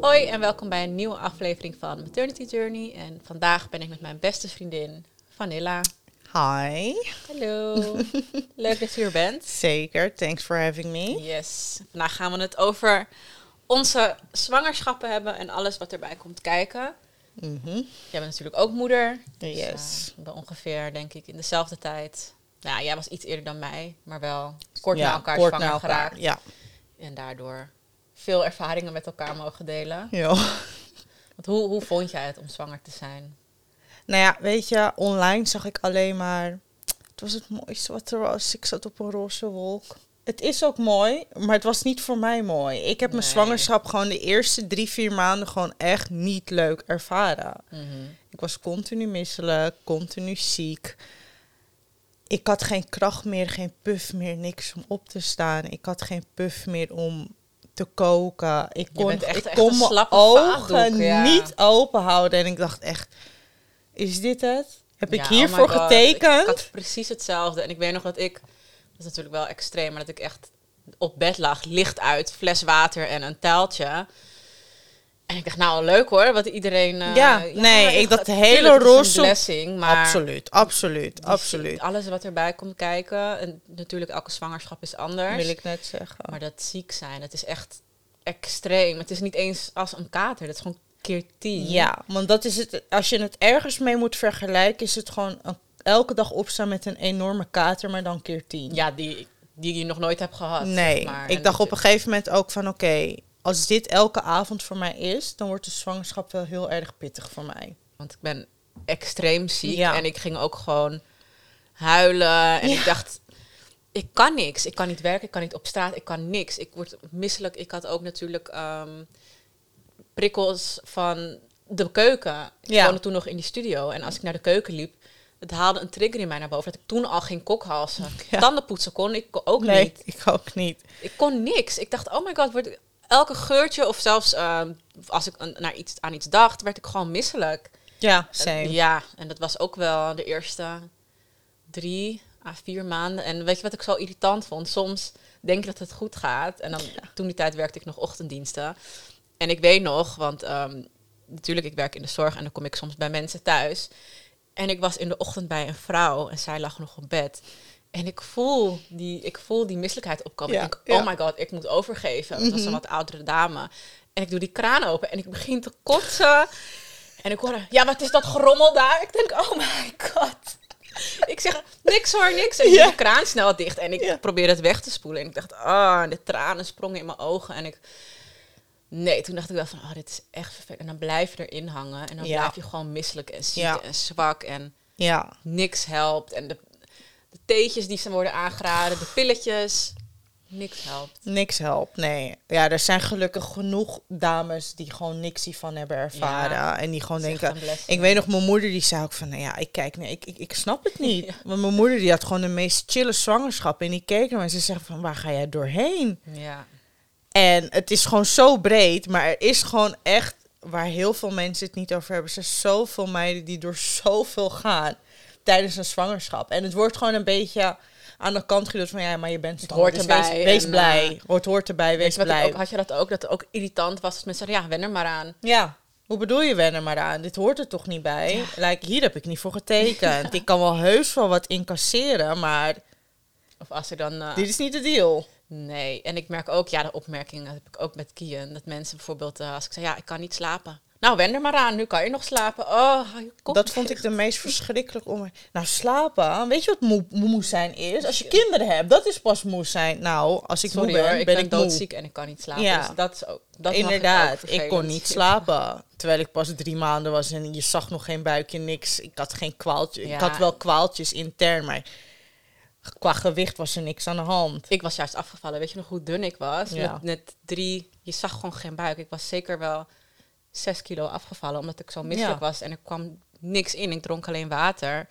Hoi en welkom bij een nieuwe aflevering van Maternity Journey. En vandaag ben ik met mijn beste vriendin Vanilla. Hi. Hallo. Leuk dat je er bent. Zeker, thanks for having me. Yes. Vandaag gaan we het over onze zwangerschappen hebben en alles wat erbij komt kijken. Mhm. Jij bent natuurlijk ook moeder. Dus, Yes. we ongeveer, denk ik, in dezelfde tijd. Nou, ja, jij was iets eerder dan mij, maar wel kort na elkaar kort zwanger na elkaar. geraakt. Ja. En daardoor veel ervaringen met elkaar mogen delen. ja. Want hoe, hoe vond jij het om zwanger te zijn? Nou ja, weet je, online zag ik alleen maar... Het was het mooiste wat er was. Ik zat op een roze wolk. Het is ook mooi, maar het was niet voor mij mooi. Ik heb mijn zwangerschap gewoon de eerste drie, vier maanden gewoon echt niet leuk ervaren. Mhm. Ik was continu misselijk, continu ziek. Ik had geen kracht meer, geen puff meer, niks om op te staan. Ik had geen puff meer om te koken. Ik kon, echt- ik echt kon mijn ogen ja. niet open houden. En ik dacht echt, is dit het? Heb Ja, ik oh hiervoor getekend? Ik, ik had precies hetzelfde. En ik weet nog dat ik, is natuurlijk wel extreem, maar dat ik echt op bed lag, licht uit, fles water en een tijltje. En ik dacht, nou leuk hoor, wat iedereen. eh, Ja, nee, ik dacht de hele het roze- blessing, maar absoluut, absoluut, die- absoluut. Alles wat erbij komt kijken. En natuurlijk, elke zwangerschap is anders. Wil ik net zeggen. Maar dat ziek zijn, dat is echt extreem. Het is niet eens als een kater, dat is gewoon keer tien. Ja, want dat is het. Als je het ergens mee moet vergelijken, is het gewoon een- elke dag opstaan met een enorme kater, maar dan keer tien. Ja, die, die je nog nooit hebt gehad. Nee, zeg maar. ik En dacht op een gegeven moment ook van oké, als dit elke avond voor mij is, dan wordt de zwangerschap wel heel erg pittig voor mij. Want ik ben extreem ziek Ja. en ik ging ook gewoon huilen. En Ja. ik dacht, ik kan niks. Ik kan niet werken, ik kan niet op straat, ik kan niks. Ik word misselijk. Ik had ook natuurlijk ehm, prikkels van de keuken. Ik Ja. woonde toen nog in die studio. En als ik naar de keuken liep, het haalde een trigger in mij naar boven. Dat ik toen al ging kokhalsen. Ja. Tanden poetsen kon ik ook nee, niet. ik ook niet. Ik kon niks. Ik dacht, oh my god, elke geurtje of zelfs ehm, als ik aan- naar iets, aan iets dacht, werd ik gewoon misselijk. Ja, En- same. Ja, en dat was ook wel de eerste drie à vier maanden. En weet je wat ik zo irritant vond? Soms denk ik dat het goed gaat. En dan, toen die tijd werkte ik nog ochtenddiensten. En ik weet nog, want ehm, natuurlijk, ik werk in de zorg en dan kom ik soms bij mensen thuis. En ik was in de ochtend bij een vrouw en zij lag nog op bed. En ik voel die, ik voel die misselijkheid opkomen. Ja, ik denk, ja. oh my god, ik moet overgeven. Het was een Mhm. wat oudere dame. En ik doe die kraan open en ik begin te kotsen. En ik hoor, ja, wat is dat gerommel daar? Ik denk, oh my god. Ik zeg, niks hoor, niks. En ik Ja. doe de kraan snel dicht. En ik probeer het weg te spoelen. En ik dacht, ah, de tranen sprongen in mijn ogen. En ik, nee, toen dacht ik wel van, oh, dit is echt vervelend. En dan blijf je erin hangen. En dan Ja. blijf je gewoon misselijk en ziek Ja. en zwak. En Ja, niks helpt. En de, de theetjes die ze worden aangeraden, de pilletjes, niks helpt. niks helpt. Nee. Ja, er zijn gelukkig genoeg dames die gewoon niks hiervan hebben ervaren. Ja, en die gewoon denken. Ik weet nog, mijn moeder die zei ook van, nou ja, ik kijk, nee, ik, ik, ik snap het niet. Ja. Want mijn moeder die had gewoon de meest chille zwangerschap. En die keek naar en ze zegt van, waar ga jij doorheen? Ja. En het is gewoon zo breed, maar er is gewoon echt, waar heel veel mensen het niet over hebben, er zijn zoveel meiden die door zoveel gaan tijdens een zwangerschap. En het wordt gewoon een beetje aan de kant geduwd van, ja, maar je bent Het zwanger, hoort dus erbij Wees, wees en, blij. eh, hoort, hoort erbij, wees blij. ook, had je dat ook? Dat het ook irritant was als mensen ja, wen er maar aan. Ja, hoe bedoel je wennen maar aan? Dit hoort er toch niet bij? Like, hier heb ik niet voor getekend. Ik kan wel heus wel wat incasseren, maar Of als er dan... eh, dit is niet de deal. Nee, en ik merk ook, ja, de opmerkingen heb ik ook met Kian. Dat mensen bijvoorbeeld, eh, als ik zeg, ja, ik kan niet slapen. Nou, wen er maar aan, nu kan je nog slapen. Oh, Dat vond ik de meest verschrikkelijk om. Nou, slapen. Weet je wat moe, moe zijn is? Als je kinderen hebt, dat is pas moe zijn. Nou, als ik Sorry moe ben, hoor, ik ben, ben, ik moe. doodziek en ik kan niet slapen. Ja. Dus dat is ook... Dat ik Inderdaad, ik, kon niet slapen. Terwijl ik pas drie maanden was en je zag nog geen buikje, niks. Ik had geen kwaaltje. Ja. Ik had wel kwaaltjes intern, maar qua gewicht was er niks aan de hand. Ik was juist afgevallen. Weet je nog hoe dun ik was? Ja. Met, met drie... Je zag gewoon geen buik. Ik was zeker wel zes kilo afgevallen. Omdat ik zo misselijk Ja. was. En er kwam niks in. Ik dronk alleen water.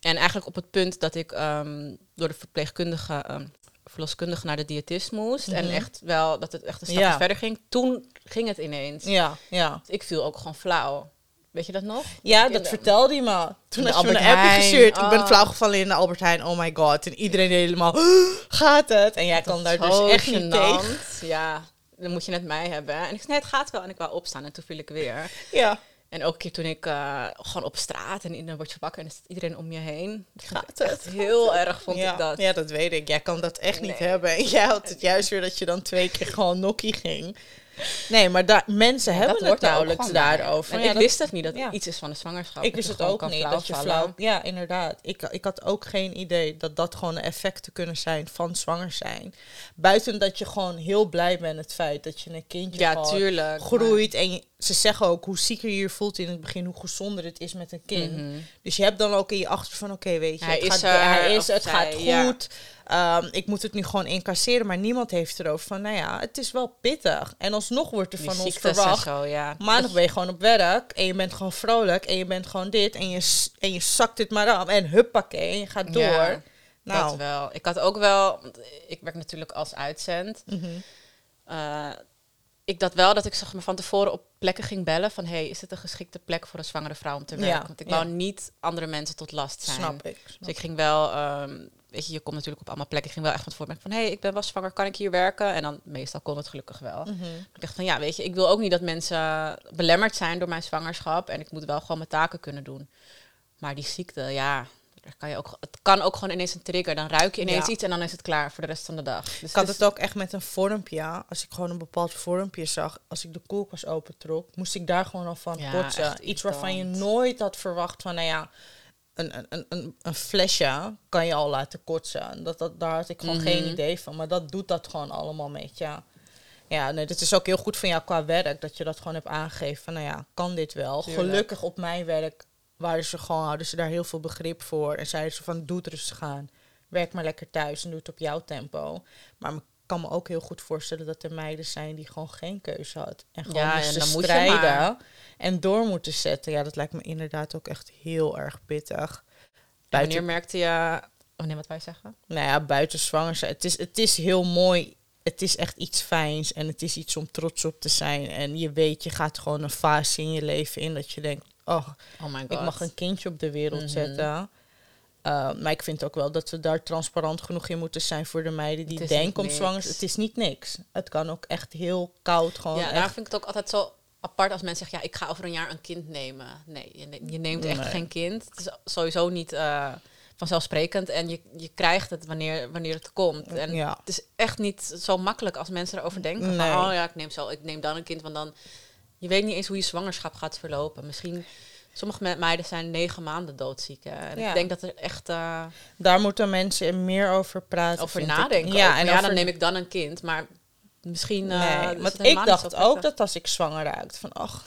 En eigenlijk op het punt dat ik ehm, door de verpleegkundige... ehm, verloskundige naar de diëtist moest. En Mhm. echt wel, dat het echt een stapje Ja. verder ging. Toen ging het ineens. Ja, ja. Ik viel ook gewoon flauw. Weet je dat nog? Ja, In dat de- vertelde hij me. Toen had je me een appje gestuurd. Ik ben Oh. flauwgevallen in de Albert Heijn. Oh my god. En iedereen helemaal, gaat het? En jij kan daar dus echt niet tegen. Ja, dan moet je net mij hebben. En ik zei, nee, het gaat wel. En ik wou opstaan en toen viel ik weer. Ja, En ook een keer toen ik eh, gewoon op straat en dan word je wakker en zit iedereen om je heen. gaat Echt het? heel erg vond ja. ik dat. Ja, dat weet ik. Jij kan dat echt niet hebben. En jij had het juist weer dat je dan twee keer gewoon nokkie ging. Nee, maar daar, mensen hebben het nauwelijks daarover. Ja, ik dat- wist het niet dat ja. het iets is van de zwangerschap. Ik wist het ook niet, dat je flauw... Ja, inderdaad. Ik, ik had ook geen idee dat dat gewoon effecten kunnen zijn van zwanger zijn. Buiten dat je gewoon heel blij bent het feit dat je een kindje Ja, tuurlijk. groeit. En je- ze zeggen ook, hoe zieker je je voelt in het begin, hoe gezonder het is met een kind. Mhm. Dus je hebt dan ook in je achter van, oké, weet je, Hij het is gaat, er, hij is, het zij, gaat goed. ja. Ehm, ik moet het nu gewoon incasseren, maar niemand heeft erover van, nou ja, het is wel pittig. En alsnog wordt er Die van ons verwacht, zo, ja. maandag ben je gewoon op werk en je bent gewoon vrolijk en je bent gewoon dit en je, en je zakt het maar af en huppakee en je gaat door. Ja, Dat nou, wel. Ik had ook wel, ik werk natuurlijk als uitzend. mhm. Eh, ik dacht wel dat ik zeg maar, van tevoren op plekken ging bellen van... hey, is het een geschikte plek voor een zwangere vrouw om te werken? Ja, Want ik ja. wou niet andere mensen tot last zijn. snap ik. snap Dus ik ging wel, ehm, weet je, je komt natuurlijk op allemaal plekken. Ik ging wel echt van tevoren van... hey, ik ben wel zwanger, kan ik hier werken? En dan meestal kon het gelukkig wel. Mhm. Ik dacht van, ja, weet je, ik wil ook niet dat mensen belemmerd zijn door mijn zwangerschap. En ik moet wel gewoon mijn taken kunnen doen. Maar die ziekte, ja... Kan je ook, het kan ook gewoon ineens een trigger. Dan ruik je ineens Ja. iets en dan is het klaar voor de rest van de dag. Dus Ik had het ook echt met een vormpje. ja. Als ik gewoon een bepaald vormpje zag, als ik de koelkast opentrok, moest ik daar gewoon al van Ja, kotsen. Iets waarvan je nooit had verwacht van, nou ja, een, een- een, een, flesje kan je al laten kotsen. Dat, dat, daar had ik gewoon Mhm. geen idee van. Maar dat doet dat gewoon allemaal met je. Ja, nee, dat is ook heel goed van jou qua werk. Dat je dat gewoon hebt aangegeven van, nou ja, kan dit wel? Tuurlijk. Gelukkig op mijn werk waren ze gewoon, hadden ze daar heel veel begrip voor. En zeiden ze van, doe het rustig aan. Werk maar lekker thuis en doe het op jouw tempo. Maar ik kan me ook heel goed voorstellen dat er meiden zijn die gewoon geen keuze had. En gewoon Ja, en dan moet je strijden maar. en door moeten zetten. Ja, dat lijkt me inderdaad ook echt heel erg pittig. Buiten, wanneer merkte je... Oh nee, wat wij zeggen? nou ja, buiten zwanger zijn. Het is, het is heel mooi. Het is echt iets fijns en het is iets om trots op te zijn. En je weet, je gaat gewoon een fase in je leven in dat je denkt... Oh, Oh my god. ik mag een kindje op de wereld Mhm. zetten. Uh, maar ik vind ook wel dat we daar transparant genoeg in moeten zijn voor de meiden die denken om zwanger. Het is niet niks. Het kan ook echt heel koud gewoon. ja, echt- daar vind ik het ook altijd zo apart als mensen zeggen... ja, ik ga over een jaar een kind nemen. Nee, je, ne- je neemt echt Nee. geen kind. Het is sowieso niet eh, vanzelfsprekend. En je, je krijgt het wanneer, wanneer het komt. En Ja. het is echt niet zo makkelijk als mensen erover denken. Nee. Van, oh ja, ik neem, zo, ik neem dan een kind. Want dan... Je weet niet eens hoe je zwangerschap gaat verlopen. Misschien... Sommige me- meiden zijn negen maanden doodziek. En Ja. ik denk dat er echt... eh, Daar moeten mensen meer over praten. over nadenken. Ja, en ja, over dan neem ik dan een kind. Maar misschien. eh, Nee, want ik dacht ook dat als ik zwanger raakte, van ach,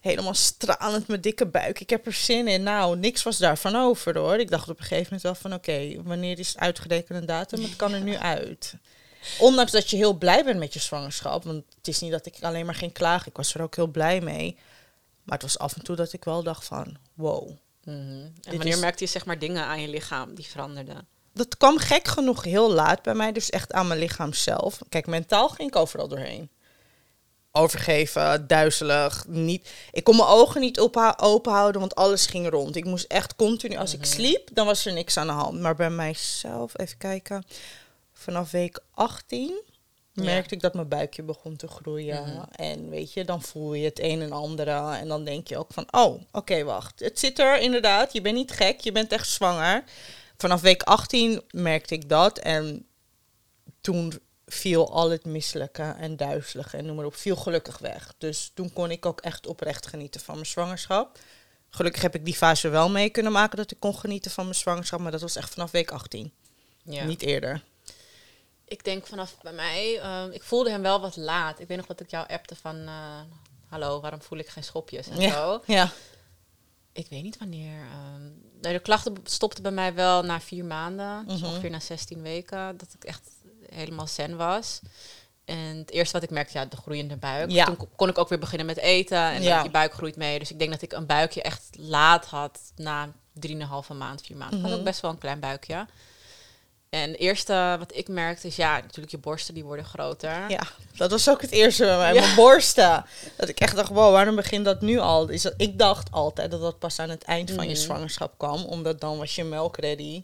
helemaal stralend mijn dikke buik, ik heb er zin in. Nou, niks was daarvan over hoor. Ik dacht op een gegeven moment wel van oké, wanneer is het uitgerekend een datum? Het kan er nu uit. Ondanks dat je heel blij bent met je zwangerschap, want het is niet dat ik alleen maar ging klagen, ik was er ook heel blij mee. Maar het was af en toe dat ik wel dacht van wow. Mhm. En wanneer is- merkte je zeg maar dingen aan je lichaam die veranderden? Dat kwam gek genoeg heel laat bij mij, dus echt aan mijn lichaam zelf. Kijk, mentaal ging ik overal doorheen. Overgeven, duizelig, niet. Ik kon mijn ogen niet opha- open houden, want alles ging rond. Ik moest echt continu, als ik sliep, dan was er niks aan de hand. Maar bij mijzelf, even kijken, vanaf week 18 Ja. merkte ik dat mijn buikje begon te groeien. Mhm. En weet je, dan voel je het een en andere. En dan denk je ook van, oh, oké, wacht. Het zit er inderdaad. Je bent niet gek, je bent echt zwanger. Vanaf week 18 merkte ik dat. En toen viel al het misselijke en duizelige en noem maar op, viel gelukkig weg. Dus toen kon ik ook echt oprecht genieten van mijn zwangerschap. Gelukkig heb ik die fase wel mee kunnen maken dat ik kon genieten van mijn zwangerschap. Maar dat was echt vanaf week 18, Ja. niet eerder. Ik denk vanaf bij mij, ehm, ik voelde hem wel wat laat. Ik weet nog dat ik jou appte van, eh, hallo, waarom voel ik geen schopjes en Ja. zo. Ja, Ik weet niet wanneer. nee, de klachten stopten bij mij wel na vier maanden, dus Mhm. ongeveer na 16 weken, dat ik echt helemaal zen was. En het eerste wat ik merkte, ja, de groeiende buik. Ja. Toen ko- kon ik ook weer beginnen met eten en Ja. je buik groeit mee. Dus ik denk dat ik een buikje echt laat had na drieënhalve maand, vier maanden. Ik had Mhm. ook best wel een klein buikje. En het eerste wat ik merkte is, ja, natuurlijk je borsten die worden groter. Ja, dat was ook het eerste bij mij. Ja. Mijn borsten. Dat ik echt dacht, wow, waarom begint dat nu al? Is dat, ik dacht altijd dat dat pas aan het eind van je Mhm. zwangerschap kwam. Omdat dan was je melk ready.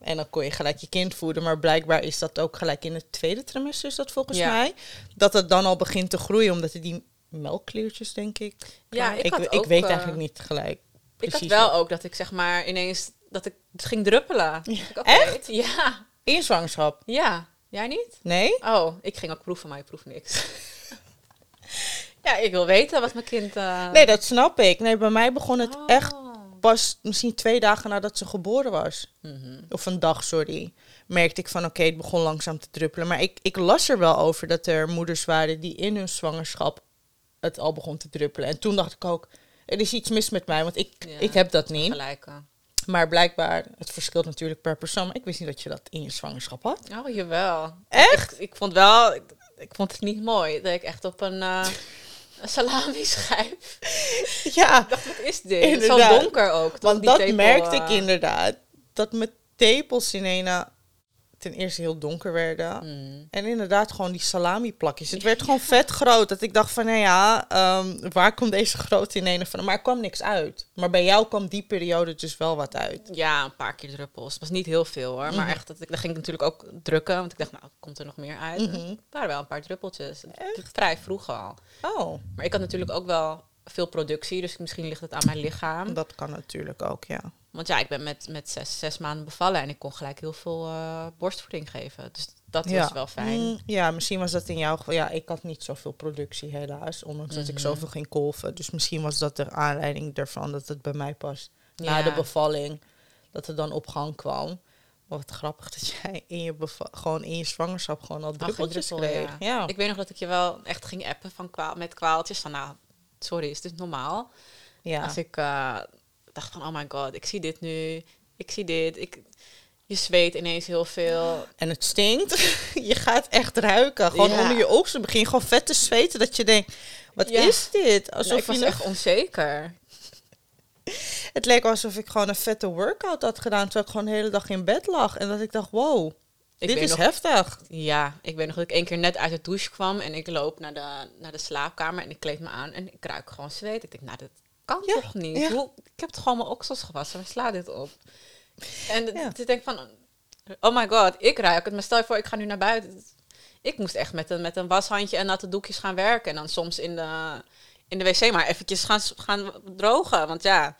En dan kon je gelijk je kind voeden. Maar blijkbaar is dat ook gelijk in het tweede trimester, is dat volgens Ja. mij. Dat het dan al begint te groeien, omdat het die melkkliertjes, denk ik. Ja, ik ik, ik ook, weet eh, eigenlijk niet gelijk. ik had wel wat. ook dat ik zeg maar ineens, dat ik het ging druppelen. Ja. Ik, oké, Echt? Ja. In zwangerschap? Ja. Jij niet? Nee? Oh, ik ging ook proeven, maar ik proef niks. ja, ik wil weten wat mijn kind... eh, Nee, dat snap ik. Nee, bij mij begon het Oh. echt pas misschien twee dagen nadat ze geboren was. Mhm. Of een dag, sorry. Merkte ik van oké, het begon langzaam te druppelen. Maar ik, ik las er wel over dat er moeders waren die in hun zwangerschap het al begon te druppelen. En toen dacht ik ook, er is iets mis met mij, want ik, Ja. ik heb dat niet. Gelijk. Eh. Maar blijkbaar, het verschilt natuurlijk per persoon. Maar ik wist niet dat je dat in je zwangerschap had. Oh, jawel. Echt? Ik, ik vond wel... Ik, ik vond het niet mooi dat ik echt op een, eh een salami schijf. Ja, Ik dacht, wat is dit? Zo donker ook. want dat tepel, merkte eh, ik inderdaad. Dat mijn tepels in een ten eerste heel donker werden. mm. En inderdaad, gewoon die salami-plakjes. Het werd gewoon vet groot. Dat ik dacht van, nou ja, ehm, waar komt deze grote in ene van? Maar er kwam niks uit. Maar bij jou kwam die periode dus wel wat uit. Ja, een paar keer druppels. Het was niet heel veel hoor. Maar Mhm. echt, dat, ik- dan ging ik natuurlijk ook drukken. Want ik dacht, nou, komt er nog meer uit? Waren wel een paar druppeltjes. Vrij vroeg al. Oh, Maar ik had natuurlijk ook wel veel productie. Dus misschien ligt het aan mijn lichaam. dat kan natuurlijk ook, ja. Want ja, ik ben met, met zes, zes maanden bevallen. En ik kon gelijk heel veel eh, borstvoeding geven. Dus dat ja. was wel fijn. Mm, ja, misschien was dat in jouw geval. Ja, ik had niet zoveel productie helaas. Ondanks dat ik Mhm. zoveel ging kolven. Dus misschien was dat de aanleiding daarvan dat het bij mij pas na de bevalling, dat het dan op gang kwam. Maar wat grappig dat jij in je gewoon in je zwangerschap gewoon al druppeltjes druppel, kreeg. ja. Ja. Ik weet nog dat ik je wel echt ging appen van kwaal, met kwaaltjes. Van nou, sorry, is dit normaal? ja. Als ik eh, dacht van, oh my god, ik zie dit nu. Ik zie dit. Ik, je zweet ineens heel veel. En het stinkt. je gaat echt ruiken. Gewoon Ja. onder je oogsten begin je gewoon vet te zweten. Dat je denkt, wat Ja. is dit? Nou, Alsof ik was je echt onzeker. Het leek alsof ik gewoon een vette workout had gedaan. Terwijl ik gewoon de hele dag in bed lag. En dat ik dacht, wow, Ik dit is nog, heftig. Ja, ik weet nog dat ik één keer net uit de douche kwam. En ik loop naar de, naar de slaapkamer en ik kleed me aan. En ik ruik gewoon zweet. Ik denk, nou, dat kan Ja, toch niet? ja. Hoe, ik heb toch gewoon mijn oksels gewassen. Waar slaat dit op? En Ja. ik denk van, oh my god, ik ruik het. Maar stel je voor, ik ga nu naar buiten. Ik moest echt met een, met een washandje en natte doekjes gaan werken. En dan soms in de, in de wc maar eventjes gaan, gaan drogen. Want ja,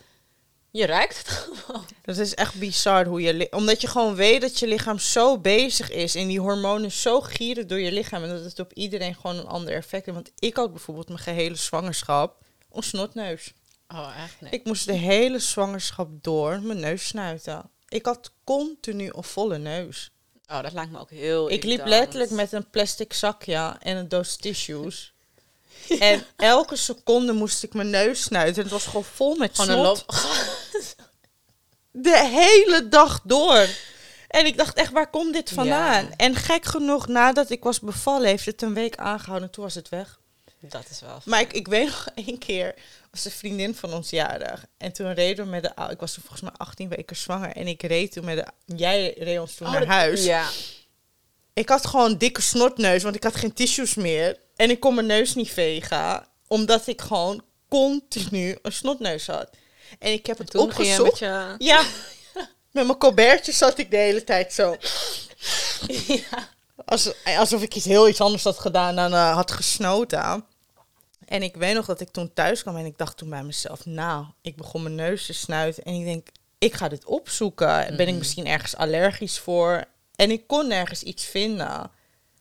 je ruikt het gewoon. Dat is echt bizar hoe je... Omdat je gewoon weet dat je lichaam zo bezig is. En die hormonen zo gieren door je lichaam. En dat het op iedereen gewoon een ander effect heeft. Want ik had bijvoorbeeld mijn gehele zwangerschap een snotneus. Oh, echt? Nee. Ik moest de hele zwangerschap door mijn neus snuiten. Ik had continu een volle neus. oh, dat lijkt me ook heel Ik liep letterlijk met een plastic zakje en een doos tissues. En elke seconde moest ik mijn neus snuiten. Het was gewoon vol met snot. De hele dag door. En ik dacht echt, waar komt dit vandaan? Ja. En gek genoeg, nadat ik was bevallen, heeft het een week aangehouden. Toen was het weg. Dat is wel Maar ik, ik weet nog één keer, was een vriendin van ons jarig. En toen reden we met de... Ik was toen volgens mij 18 weken zwanger. En ik reed toen met de... Jij reed ons toen Oh, naar dat- huis. Ja. Ik had gewoon een dikke snotneus, want ik had geen tissues meer. En ik kon mijn neus niet vegen, omdat ik gewoon continu een snotneus had. En ik heb het opgezocht. je... Ja, met mijn colbertje zat ik de hele tijd zo. Ja. Als, alsof ik iets heel iets anders had gedaan dan eh, had gesnoten. En ik weet nog dat ik toen thuis kwam en ik dacht toen bij mezelf, nou, ik begon mijn neus te snuiten. En ik denk, ik ga dit opzoeken. Ben ik Mhm. misschien ergens allergisch voor? En ik kon nergens iets vinden.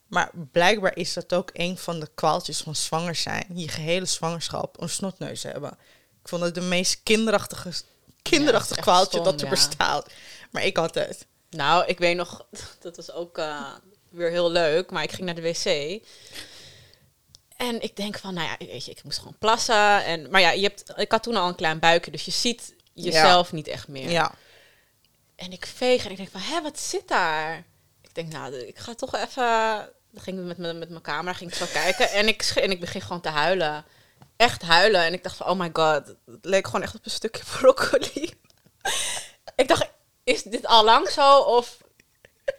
Maar blijkbaar is dat ook een van de kwaaltjes van zwanger zijn. Je gehele zwangerschap een snotneus hebben. Ik vond het de meest kinderachtige, kinderachtige echt kwaaltje stom, dat er ja. bestaat. Maar ik had het. Nou, ik weet nog, dat was ook eh, weer heel leuk, maar ik ging naar de wc. En ik denk van, nou ja, weet je, ik moest gewoon plassen. En, maar ja, je hebt, ik had toen al een klein buikje, dus je ziet jezelf niet echt meer. Ja. En ik veeg en ik denk van, hé, wat zit daar? Ik denk, nou, ik ga toch even... Dan ging ik met, mijn- met mijn camera ging ik zo kijken en ik, en ik begin gewoon te huilen. Echt huilen. En ik dacht van, oh my god, het leek gewoon echt op een stukje broccoli. ik dacht, is dit al lang zo? Of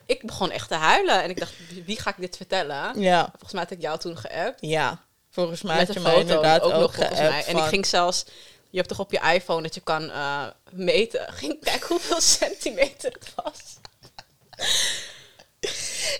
ik begon echt te huilen. En ik dacht, wie ga ik dit vertellen? Ja, Volgens mij had ik jou toen geappt. ja. Volgens mij had je mij inderdaad ook, ook, nog geappt mij. En ik ging zelfs... Je hebt toch op je iPhone dat je kan eh, meten. Ging kijken hoeveel centimeter het was.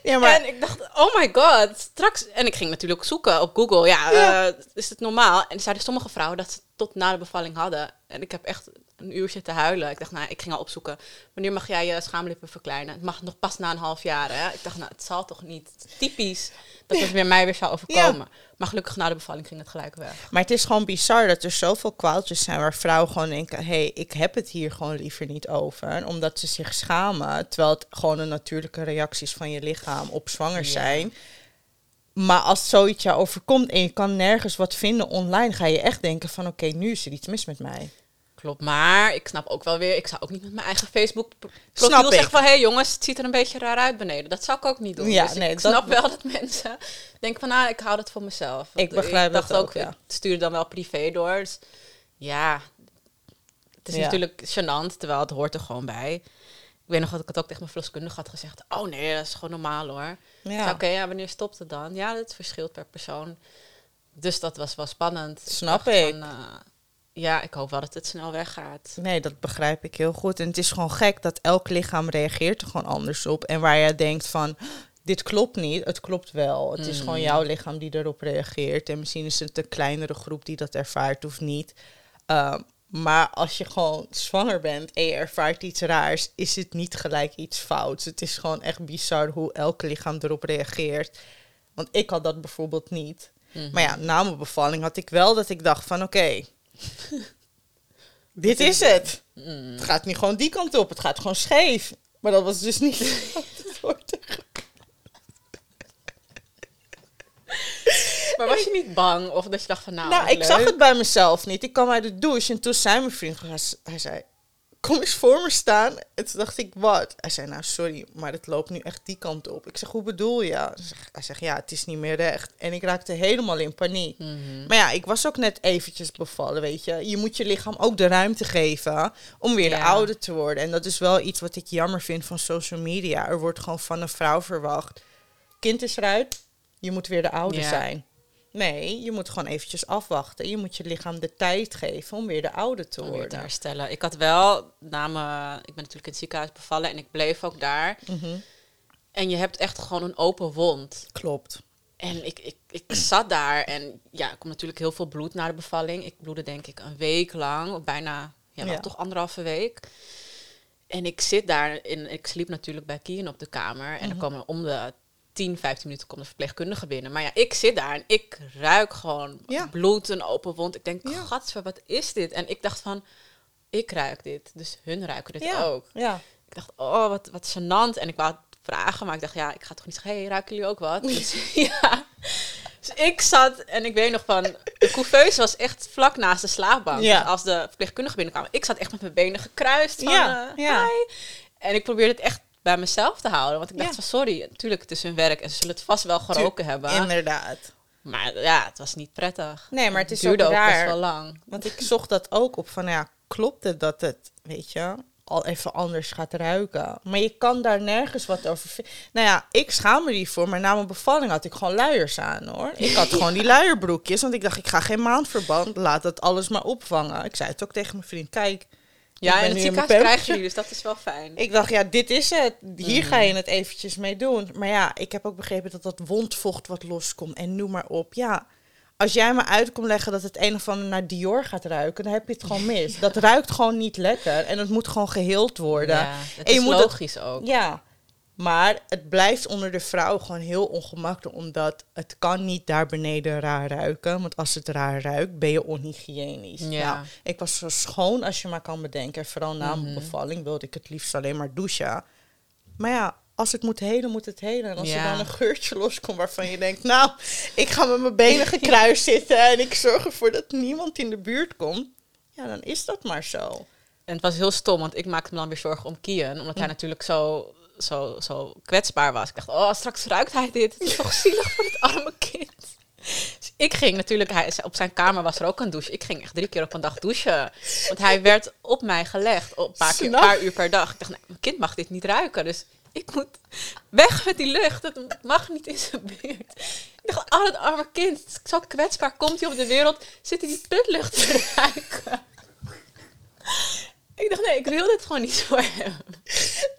Ja, maar En ik dacht, oh my god, straks... En ik ging natuurlijk zoeken op Google. Ja, Ja. eh, is het normaal? En zeiden sommige vrouwen dat ze tot na de bevalling hadden. En ik heb echt een uur zitten huilen. Ik dacht, nou, ik ging al opzoeken. Wanneer mag jij je schaamlippen verkleinen? Het mag nog pas na een half jaar, hè? Ik dacht, nou, het zal toch niet typisch dat het weer mij weer zou overkomen. Maar gelukkig na de bevalling ging het gelijk weg. Maar het is gewoon bizar dat er zoveel kwaaltjes zijn waar vrouwen gewoon denken: hé, hey, ik heb het hier gewoon liever niet over. Omdat ze zich schamen. Terwijl het gewoon een natuurlijke reacties van je lichaam op zwanger Ja. zijn. Maar als zoiets jou overkomt en je kan nergens wat vinden online, ga je echt denken: van oké, nu is er iets mis met mij. Klopt, maar ik snap ook wel weer, ik zou ook niet met mijn eigen Facebook pro- Snap profiel ik. zeggen van, hé hey jongens, het ziet er een beetje raar uit beneden. Dat zou ik ook niet doen. Ja, dus nee, ik dat- snap wel dat mensen denken van, nou, ik hou dat voor mezelf. Ik begrijp dat dacht ook, ja. Ik stuurde dan wel privé door. Dus ja, het is Ja. natuurlijk gênant, terwijl het hoort er gewoon bij. Ik weet nog dat ik het ook tegen mijn verloskundige had gezegd. Oh nee, dat is gewoon normaal hoor. Ik zei, Oké, ja, wanneer stopt het dan? Ja, dat verschilt per persoon. Dus dat was wel spannend. Snap ik. van, eh, ja, ik hoop wel dat het snel weggaat. Nee, dat begrijp ik heel goed. En het is gewoon gek dat elk lichaam reageert er gewoon anders op. En waar je denkt van, dit klopt niet, het klopt wel. Het is gewoon jouw lichaam die erop reageert. En misschien is het een kleinere groep die dat ervaart of niet. Ehm, maar als je gewoon zwanger bent en je ervaart iets raars, is het niet gelijk iets fouts. Het is gewoon echt bizar hoe elk lichaam erop reageert. Want ik had dat bijvoorbeeld niet. Maar ja, na mijn bevalling had ik wel dat ik dacht van oké, dit is het. Het gaat niet gewoon die kant op, het gaat gewoon scheef. Maar dat was dus niet het woord. Maar was je niet bang? Of dat je dacht van nou, Nou, ik zag het bij mezelf niet. Ik kwam uit de douche en toen zei mijn vriend, hij zei, kom eens voor me staan. En toen dacht ik, wat? Hij zei, nou sorry, maar het loopt nu echt die kant op. Ik zeg, hoe bedoel je? Hij zegt- Hij zegt, ja, het is niet meer recht. En ik raakte helemaal in paniek. Mhm. Maar ja, ik was ook net eventjes bevallen, weet je. Je moet je lichaam ook de ruimte geven om weer de oude te worden. En dat is wel iets wat ik jammer vind van social media. Er wordt gewoon van een vrouw verwacht. Kind is eruit, je moet weer de oude Ja. zijn. Nee, je moet gewoon eventjes afwachten. Je moet je lichaam de tijd geven om weer de oude te om weer te worden. herstellen. Ik had wel, na ik ben natuurlijk in het ziekenhuis bevallen en ik bleef ook daar. Mhm. En je hebt echt gewoon een open wond. Klopt. En ik, ik, ik zat daar en ja, er komt natuurlijk heel veel bloed na de bevalling. Ik bloedde denk ik een week lang, of bijna, ja, toch anderhalve week. En ik zit daar, in, ik sliep natuurlijk bij Kien op de kamer. En Mhm. er komen om de 10, 15 minuten komt de verpleegkundige binnen. Maar ja, ik zit daar en ik ruik gewoon Ja. bloed, een open wond. Ik denk, Ja. gadver, wat is dit? En ik dacht van, ik ruik dit, dus hun ruiken dit Ja. ook. Ja. Ik dacht, oh, wat, wat gênant. En ik wou het vragen, maar ik dacht, ja, ik ga toch niet zeggen, hey, ruiken jullie ook wat? Dus, ja. Dus ik zat en ik weet nog van, de couveuse was echt vlak naast de slaapbank. Ja. Dus als de verpleegkundige binnenkwam, ik zat echt met mijn benen gekruist van, Ja, eh, ja. hi. En ik probeerde het echt bij mezelf te houden. Want ik dacht Ja. van, sorry, natuurlijk, het is hun werk en ze zullen het vast wel geroken hebben. Inderdaad. Maar ja, het was niet prettig. Nee, maar het is duurde ook best wel lang. Want ik zocht dat ook op van, ja, klopt het dat het, weet je, al even anders gaat ruiken? Maar je kan daar nergens wat over vinden. Nou ja, ik schaam me hiervoor, maar na mijn bevalling had ik gewoon luiers aan, hoor. Ik had gewoon die luierbroekjes, want ik dacht, ik ga geen maandverband, laat dat alles maar opvangen. Ik zei het ook tegen mijn vriend, kijk. Ja, en het ziekenhuis krijgen jullie, dus dat is wel fijn. Ik dacht, ja, dit is het. Hier Mhm. ga je het eventjes mee doen. Maar ja, ik heb ook begrepen dat dat wondvocht wat loskomt. En noem maar op. Ja, als jij me uit komt leggen dat het een of ander naar Dior gaat ruiken, dan heb je het gewoon mis. Dat ruikt gewoon niet lekker. En het moet gewoon geheeld worden. Ja, Ja, het En je is moet het- logisch ook. Maar het blijft onder de vrouw gewoon heel ongemakkelijk. Omdat het kan niet daar beneden raar ruiken. Want als het raar ruikt, ben je onhygiënisch. Ja. Nou, ik was zo schoon als je maar kan bedenken. Vooral na mijn Mhm. bevalling wilde ik het liefst alleen maar douchen. Maar ja, als het moet helen, moet het helen. En als Ja. er dan een geurtje loskomt waarvan je denkt... nou, ik ga met mijn benen gekruist zitten... en ik zorg ervoor dat niemand in de buurt komt... ja, dan is dat maar zo. En het was heel stom, want ik maakte me dan weer zorgen om Kian. Omdat hij natuurlijk zo, zo, zo kwetsbaar was. Ik dacht, oh, straks ruikt hij dit. Het is toch zielig voor dit arme kind. Dus ik ging natuurlijk, hij, op zijn kamer was er ook een douche. Ik ging echt drie keer op een dag douchen. Want hij werd op mij gelegd, op een paar, keer, uur per dag. Ik dacht, nee, mijn kind mag dit niet ruiken. Dus ik moet weg met die lucht. Het mag niet in zijn buurt. Ik dacht, oh, dat arme kind. Zo kwetsbaar komt hij op de wereld. Zit hij die putlucht te ruiken. Ik dacht, nee, ik wil dit gewoon niet zo hebben.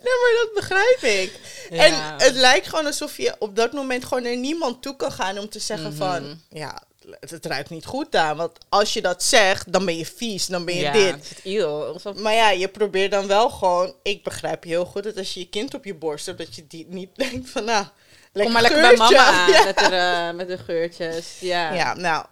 Nee, maar dat begrijp ik. Ja. En het lijkt gewoon alsof je op dat moment gewoon naar niemand toe kan gaan om te zeggen van... Ja, het, het ruikt niet goed daar. Want als je dat zegt, dan ben je vies, dan ben je ja, dit. het Maar ja, je probeert dan wel gewoon... Ik begrijp heel goed dat als je je kind op je borst hebt... dat je die niet denkt van, nou... Kom maar lekker bij mama Ja. met, de, met de geurtjes. Ja. Ja, nou,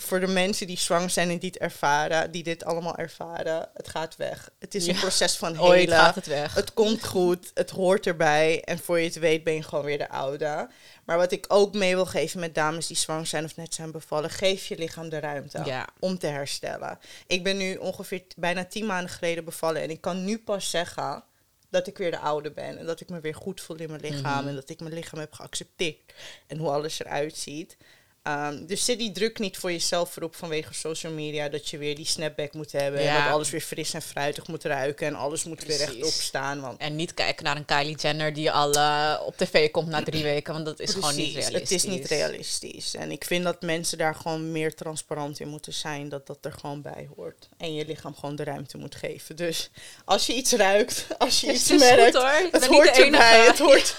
voor de mensen die zwanger zijn en die het ervaren, die dit allemaal ervaren, het gaat weg. Het is een proces van Ooit helen. gaat het weg. Het komt goed, het hoort erbij. En voor je het weet ben je gewoon weer de oude. Maar wat ik ook mee wil geven met dames die zwanger zijn of net zijn bevallen, geef je lichaam de ruimte Ja. om te herstellen. Ik ben nu ongeveer bijna tien maanden geleden bevallen en ik kan nu pas zeggen dat ik weer de oude ben. En dat ik me weer goed voel in mijn lichaam. Mhm. En dat ik mijn lichaam heb geaccepteerd. En hoe alles eruit ziet. Ehm, dus zet die druk niet voor jezelf erop vanwege social media. Dat je weer die snapback moet hebben. En dat alles weer fris en fruitig moet ruiken. En alles moet weer rechtop staan. Want En niet kijken naar een Kylie Jenner die al eh, op tv komt na drie weken. Want dat is gewoon niet realistisch. Het is niet realistisch. En ik vind dat mensen daar gewoon meer transparant in moeten zijn. Dat dat er gewoon bij hoort. En je lichaam gewoon de ruimte moet geven. Dus als je iets ruikt, als je iets merkt, goed, hoor. Het hoort erbij. Het hoort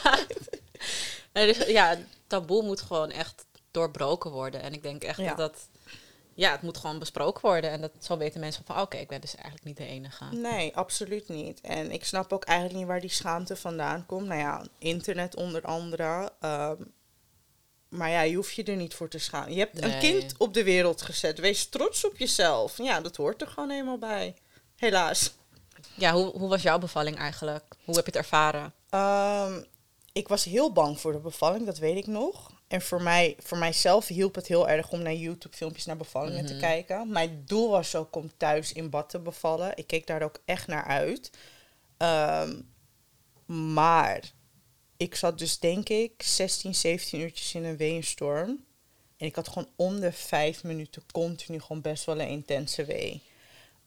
dus, ja, taboe moet gewoon echt doorbroken worden. En ik denk echt Ja. dat dat... Ja, het moet gewoon besproken worden. En dat, zo weten mensen van, oké, ik ben dus eigenlijk niet de enige. Nee, absoluut niet. En ik snap ook eigenlijk niet waar die schaamte vandaan komt. Nou ja, internet onder andere. Ehm, maar ja, je hoeft je er niet voor te schamen. Je hebt een kind op de wereld gezet. Wees trots op jezelf. Ja, dat hoort er gewoon eenmaal bij. Helaas. Ja, hoe, hoe was jouw bevalling eigenlijk? Hoe heb je het ervaren? Ehm, ik was heel bang voor de bevalling, dat weet ik nog. En voor, mij, voor mijzelf hielp het heel erg om naar YouTube-filmpjes naar bevallingen te kijken. Mijn doel was ook om thuis in bad te bevallen. Ik keek daar ook echt naar uit. Ehm, maar ik zat dus denk ik 16, 17 uurtjes in een weeënstorm. En ik had gewoon om de vijf minuten continu gewoon best wel een intense wee.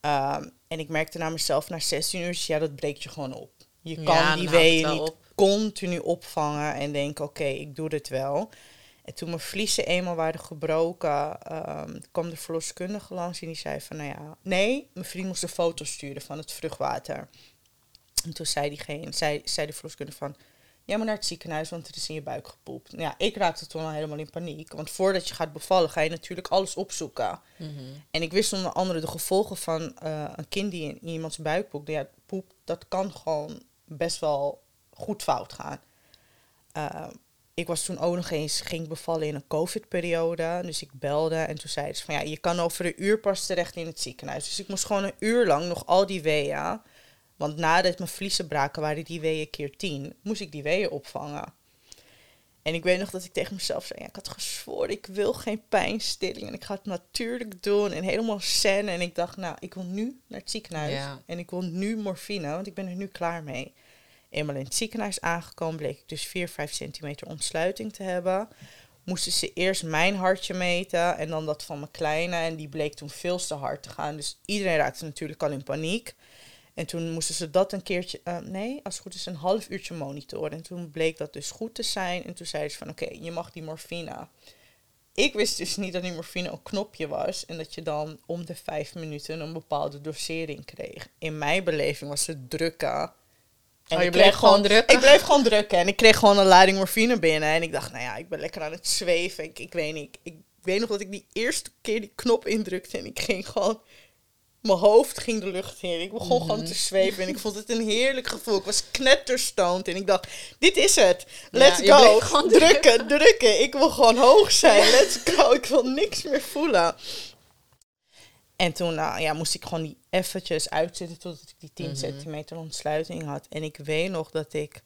Ehm, en ik merkte naar mezelf na 16 uur, ja, dat breekt je gewoon op. Je kan die het weeën niet op. continu opvangen en denken, oké, ik doe dit wel. En toen mijn vliezen eenmaal waren gebroken, ehm, kwam de verloskundige langs en die zei van, nou ja, nee, mijn vriend moest een foto sturen van het vruchtwater. En toen zei, diegene, zei, zei de verloskundige van, jij moet naar het ziekenhuis, want het is in je buik gepoept. Nou ja, ik raakte toen al helemaal in paniek, want voordat je gaat bevallen ga je natuurlijk alles opzoeken. En ik wist onder andere de gevolgen van eh, een kind die in, in iemands buik poept. Ja, poept, dat kan gewoon best wel goed fout gaan. Eh, ik was toen ook nog eens, ging bevallen in een covid-periode. Dus ik belde en toen zei ze van ja, je kan over een uur pas terecht in het ziekenhuis. Dus ik moest gewoon een uur lang nog al die weeën. Want nadat mijn vliezen braken waren die weeën keer tien. Moest ik die weeën opvangen. En ik weet nog dat ik tegen mezelf zei, ja, ik had gezworen, ik wil geen pijnstilling. En ik ga het natuurlijk doen en helemaal zen. En ik dacht, nou, ik wil nu naar het ziekenhuis. Ja. En ik wil nu morfine, want ik ben er nu klaar mee. Eenmaal in het ziekenhuis aangekomen, bleek ik dus 4, 5 centimeter ontsluiting te hebben. Moesten ze eerst mijn hartje meten en dan dat van mijn kleine. En die bleek toen veel te hard te gaan. Dus iedereen raakte natuurlijk al in paniek. En toen moesten ze dat een keertje, eh, nee, als het goed is, een half uurtje monitoren. En toen bleek dat dus goed te zijn. En toen zeiden ze van, oké, je mag die morfine. Ik wist dus niet dat die morfine een knopje was. En dat je dan om de vijf minuten een bepaalde dosering kreeg. In mijn beleving was het drukken. En Oh, je ik bleef gewoon drukken? Ik bleef gewoon drukken. En ik kreeg gewoon een lading morfine binnen. En ik dacht, nou ja, ik ben lekker aan het zweven. Ik, ik weet niet. Ik, weet nog dat ik die eerste keer die knop indrukte. En ik ging gewoon... Mijn hoofd ging de lucht in. Ik begon gewoon Mhm. te zweven. En ik vond het een heerlijk gevoel. Ik was knetterstoned. En ik dacht, dit is het. Let's go. drukken, drukken. Ik wil gewoon hoog zijn. Let's go. Ik wil niks meer voelen. En toen nou, ja, moest ik gewoon die eventjes uitzitten totdat ik die 10 Mhm. centimeter ontsluiting had. En ik weet nog dat ik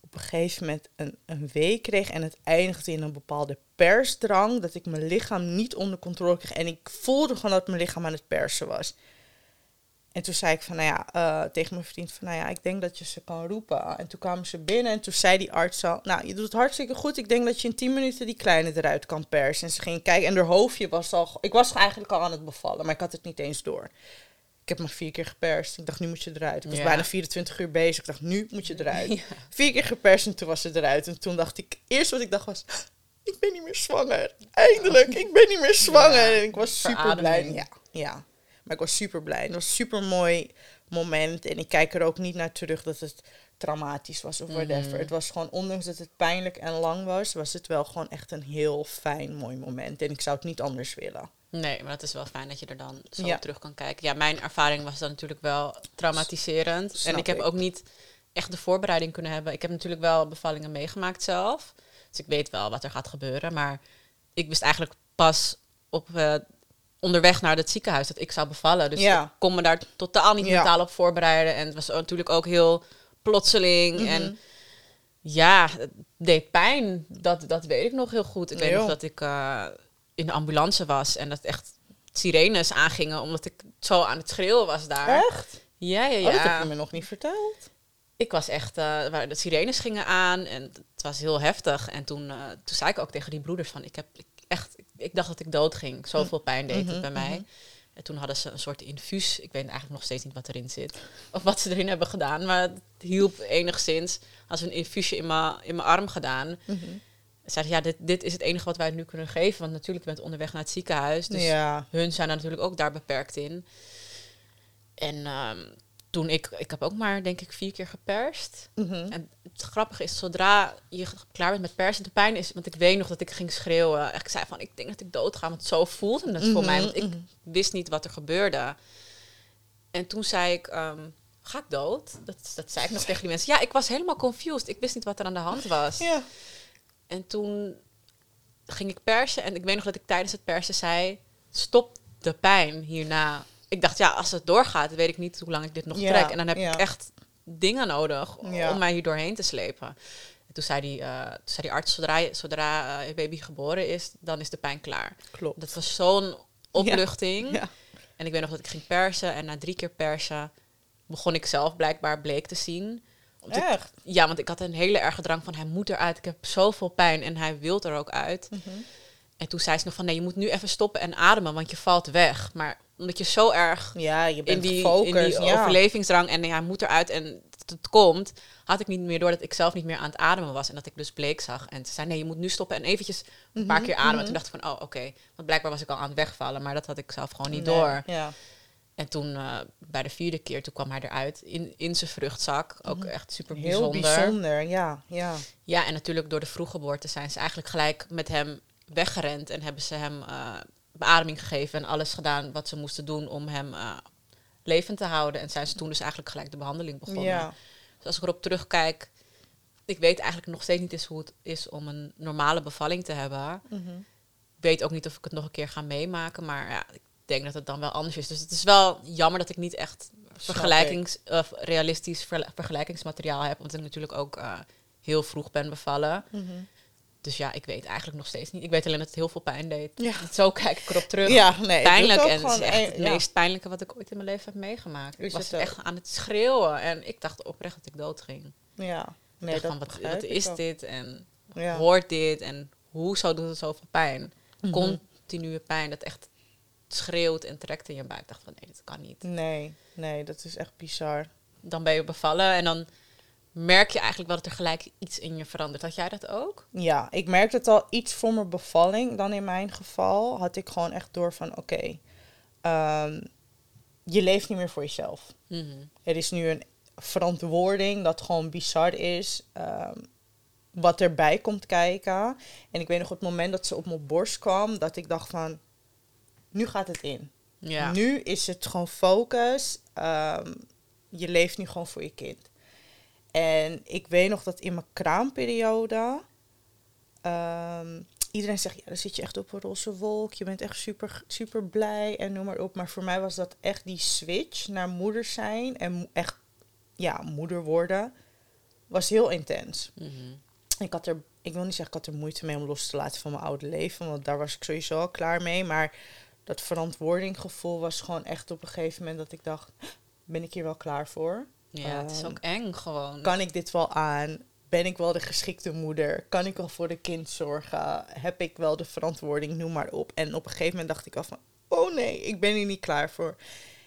op een gegeven moment een, een week kreeg en het eindigde in een bepaalde persdrang. Dat ik mijn lichaam niet onder controle kreeg. En ik voelde gewoon dat mijn lichaam aan het persen was. En toen zei ik van, nou ja, eh, tegen mijn vriend van, nou ja, ik denk dat je ze kan roepen. En toen kwamen ze binnen en toen zei die arts al, nou, je doet het hartstikke goed. Ik denk dat je in 10 minuten die kleine eruit kan persen. En ze ging kijken en haar hoofdje was al, ik was eigenlijk al aan het bevallen, maar ik had het niet eens door. Ik heb maar vier keer geperst. Ik dacht, nu moet je eruit. Ik was Ja. bijna 24 uur bezig. Ik dacht, nu moet je eruit. Ja. Vier keer geperst en toen was ze eruit. En toen dacht ik, eerst wat ik dacht was, ik ben niet meer zwanger. Eindelijk, ik ben niet meer zwanger. Ja, en ik was super blij. Ja, ja, maar ik was super blij. Het was een super mooi moment. En ik kijk er ook niet naar terug dat het traumatisch was of whatever. Mhm. Het was gewoon, ondanks dat het pijnlijk en lang was, was het wel gewoon echt een heel fijn, mooi moment. En ik zou het niet anders willen. Nee, maar dat is wel fijn dat je er dan zo Ja. op terug kan kijken. Ja, mijn ervaring was dan natuurlijk wel traumatiserend. En ik heb ik. ook niet echt de voorbereiding kunnen hebben. Ik heb natuurlijk wel bevallingen meegemaakt zelf. Dus ik weet wel wat er gaat gebeuren. Maar ik wist eigenlijk pas op eh, onderweg naar het ziekenhuis dat ik zou bevallen. Dus Ja. ik kon me daar totaal niet Ja. mentaal op voorbereiden. En het was natuurlijk ook heel plotseling. Mhm. En ja, het deed pijn. Dat, dat weet ik nog heel goed. Ik weet Ja. nog dat ik eh, in de ambulance was en dat echt sirenes aangingen omdat ik zo aan het schreeuwen was daar. Echt? Ja, ja, Oh, dat heb ja. je me nog niet verteld. ik was echt, eh, waar de sirenes gingen aan en het was heel heftig. En toen, eh, toen zei ik ook tegen die broeders van, ik heb ik, echt, ik, dacht dat ik dood ging. Zoveel pijn deed Mhm, het bij mij. En toen hadden ze een soort infuus. Ik weet eigenlijk nog steeds niet wat erin zit. Of wat ze erin hebben gedaan. Maar het hielp enigszins. Als een infuusje in mijn in arm gedaan. Mhm. Zeiden ja, dit, dit is het enige wat wij nu kunnen geven. Want natuurlijk bent onderweg naar het ziekenhuis. Dus ja. hun zijn er natuurlijk ook daar beperkt in. En ehm, toen ik, ik heb ook maar denk ik vier keer geperst. Mhm. En het grappige is, zodra je klaar bent met persen, de pijn is, want ik weet nog dat ik ging schreeuwen. Ik zei van, ik denk dat ik dood ga, want zo voelde het voor Mhm, mij. Want ik mhm. wist niet wat er gebeurde. En toen zei ik, ehm, ga ik dood? Dat, dat zei ik nog tegen die mensen. Ja, ik was helemaal confused. Ik wist niet wat er aan de hand was. En toen ging ik persen. En ik weet nog dat ik tijdens het persen zei: stop de pijn hierna. Ik dacht, ja, als het doorgaat, weet ik niet hoe lang ik dit nog Ja, trek. En dan heb ja. ik echt dingen nodig Ja. om mij hier doorheen te slepen. En toen zei die, eh, toen zei die arts, zodra, je, zodra eh, je baby geboren is, dan is de pijn klaar. Klopt. Dat was zo'n opluchting. En ik weet nog dat ik ging persen. En na drie keer persen begon ik zelf blijkbaar bleek te zien. Ik- Echt? ja, want ik had een hele erge drang van hij moet eruit. Ik heb zoveel pijn en hij wil er ook uit. Mhm. En toen zei ze nog van nee, je moet nu even stoppen en ademen, want je valt weg. Maar omdat je zo erg Ja, je in bent die, in gefocust. die ja. overlevingsdrang en hij moet eruit en het, het komt, had ik niet meer door dat ik zelf niet meer aan het ademen was en dat ik dus bleek zag. En ze zei nee, je moet nu stoppen en eventjes een paar Mhm, keer ademen. mhm. Toen dacht ik van oh oké, want blijkbaar was ik al aan het wegvallen, maar dat had ik zelf gewoon niet Nee, door. Ja. En toen eh, bij de vierde keer, toen kwam hij eruit in, in zijn vruchtzak. Ook echt super Mhm. Heel bijzonder. bijzonder. Ja, ja. Ja, en natuurlijk door de vroeggeboorte zijn ze eigenlijk gelijk met hem weggerend en hebben ze hem eh, beademing gegeven en alles gedaan wat ze moesten doen om hem eh, levend te houden. En zijn ze toen dus eigenlijk gelijk de behandeling begonnen. Ja. Dus als ik erop terugkijk, ik weet eigenlijk nog steeds niet eens hoe het is om een normale bevalling te hebben. Mhm. Ik weet ook niet of ik het nog een keer ga meemaken, maar ja, ik denk dat het dan wel anders is. Dus het is wel jammer dat ik niet echt vergelijkings, of realistisch ver- vergelijkingsmateriaal heb, omdat ik natuurlijk ook eh, heel vroeg ben bevallen. Mhm. Dus ja, ik weet eigenlijk nog steeds niet. Ik weet alleen dat het heel veel pijn deed. Ja. Zo kijk ik erop terug. Ja, nee. Pijnlijk het en het is echt het ja. meest pijnlijke wat ik ooit in mijn leven heb meegemaakt. Is ik was echt aan het schreeuwen en ik dacht oprecht dat ik dood ging. Ja. Nee, dacht dat van, wat, is ook. dit en Ja. hoort dit en hoezo doet het zoveel pijn? Mhm. Continue pijn dat echt schreeuwt en trekt in je buik. Ik dacht van nee, dat kan niet. Nee, nee, dat is echt bizar. Dan ben je bevallen en dan merk je eigenlijk wel dat er gelijk iets in je verandert. Had jij dat ook? Ja, ik merkte het al iets voor mijn bevalling. Dan in mijn geval had ik gewoon echt door van... Oké, ehm, je leeft niet meer voor jezelf. Mhm. Er is nu een verantwoording dat gewoon bizar is. ehm, wat erbij komt kijken. En ik weet nog op het moment dat ze op mijn borst kwam... dat ik dacht van... Nu gaat het in. Ja. Nu is het gewoon focus. Ehm, je leeft nu gewoon voor je kind. En ik weet nog dat in mijn kraamperiode... ehm, iedereen zegt, ja, dan zit je echt op een roze wolk. Je bent echt super, super blij en noem maar op. Maar voor mij was dat echt die switch naar moeder zijn. En echt, ja, moeder worden. Was heel intens. Mhm. Ik had er, ik wil niet zeggen, ik had er moeite mee om los te laten van mijn oude leven. Want daar was ik sowieso al klaar mee. Maar dat verantwoordinggevoel was gewoon echt op een gegeven moment dat ik dacht, ben ik hier wel klaar voor? Ja, het is Ehm, ook eng gewoon. Kan ik dit wel aan? Ben ik wel de geschikte moeder? Kan ik wel voor de kind zorgen? Heb ik wel de verantwoording? Noem maar op. En op een gegeven moment dacht ik al van, oh nee, ik ben hier niet klaar voor.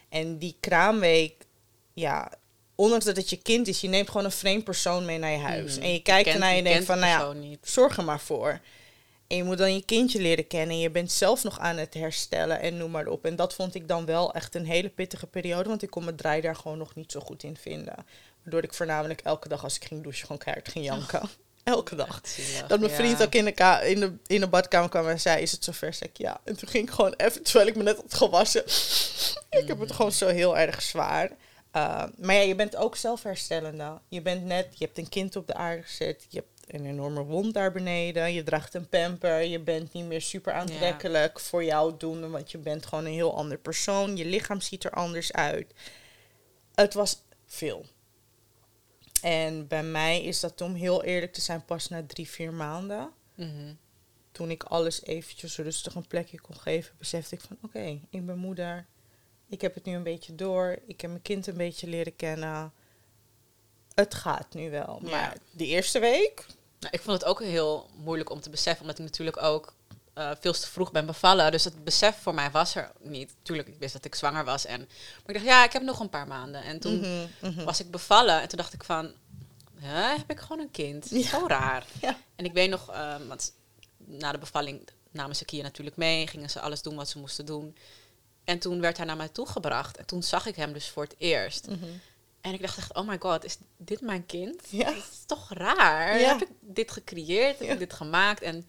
En die kraamweek, ja, ondanks dat het je kind is, je neemt gewoon een vreemd persoon mee naar je huis. Mm. En je kijkt ernaar en je denkt kent van, nou ja, zorg er maar voor. En je moet dan je kindje leren kennen. En je bent zelf nog aan het herstellen en noem maar op. En dat vond ik dan wel echt een hele pittige periode. Want ik kon mijn draai daar gewoon nog niet zo goed in vinden. Waardoor ik voornamelijk elke dag als ik ging douchen gewoon keihard ging janken. Elke dag. Zielig, Dat mijn ja. vriend ook in de, ka- in, de, in de badkamer kwam en zei, is het zover? Zeg ik, ja. En toen ging ik gewoon even, terwijl ik me net had gewassen. ik heb het gewoon zo heel erg zwaar. Uh, maar ja, je bent ook zelfherstellende. Je bent net, je hebt een kind op de aarde gezet. Je hebt een enorme wond daar beneden. Je draagt een pamper. Je bent niet meer super aantrekkelijk voor jou doen. Want je bent gewoon een heel ander persoon. Je lichaam ziet er anders uit. Het was veel. En bij mij is dat om heel eerlijk te zijn pas na drie, vier maanden. Mhm. Toen ik alles eventjes rustig een plekje kon geven, besefte ik van oké, ik ben moeder. Ik heb het nu een beetje door. Ik heb mijn kind een beetje leren kennen. Het gaat nu wel. Ja. Maar die eerste week, Nou, ik vond het ook heel moeilijk om te beseffen, omdat ik natuurlijk ook eh, veel te vroeg ben bevallen. Dus het besef voor mij was er niet. Tuurlijk, ik wist dat ik zwanger was. En, maar ik dacht, ja, ik heb nog een paar maanden. En toen Mhm, mhm. was ik bevallen en toen dacht ik van, hè, heb ik gewoon een kind? Ja. Zo raar. Ja. En ik weet nog, eh, want na de bevalling namen ze Kia natuurlijk mee, gingen ze alles doen wat ze moesten doen. En toen werd hij naar mij toegebracht en toen zag ik hem dus voor het eerst. Mhm. En ik dacht echt, oh my god, is dit mijn kind? Ja. Dat is toch raar? Ja. Heb ik dit gecreëerd? Heb Ja. ik dit gemaakt? En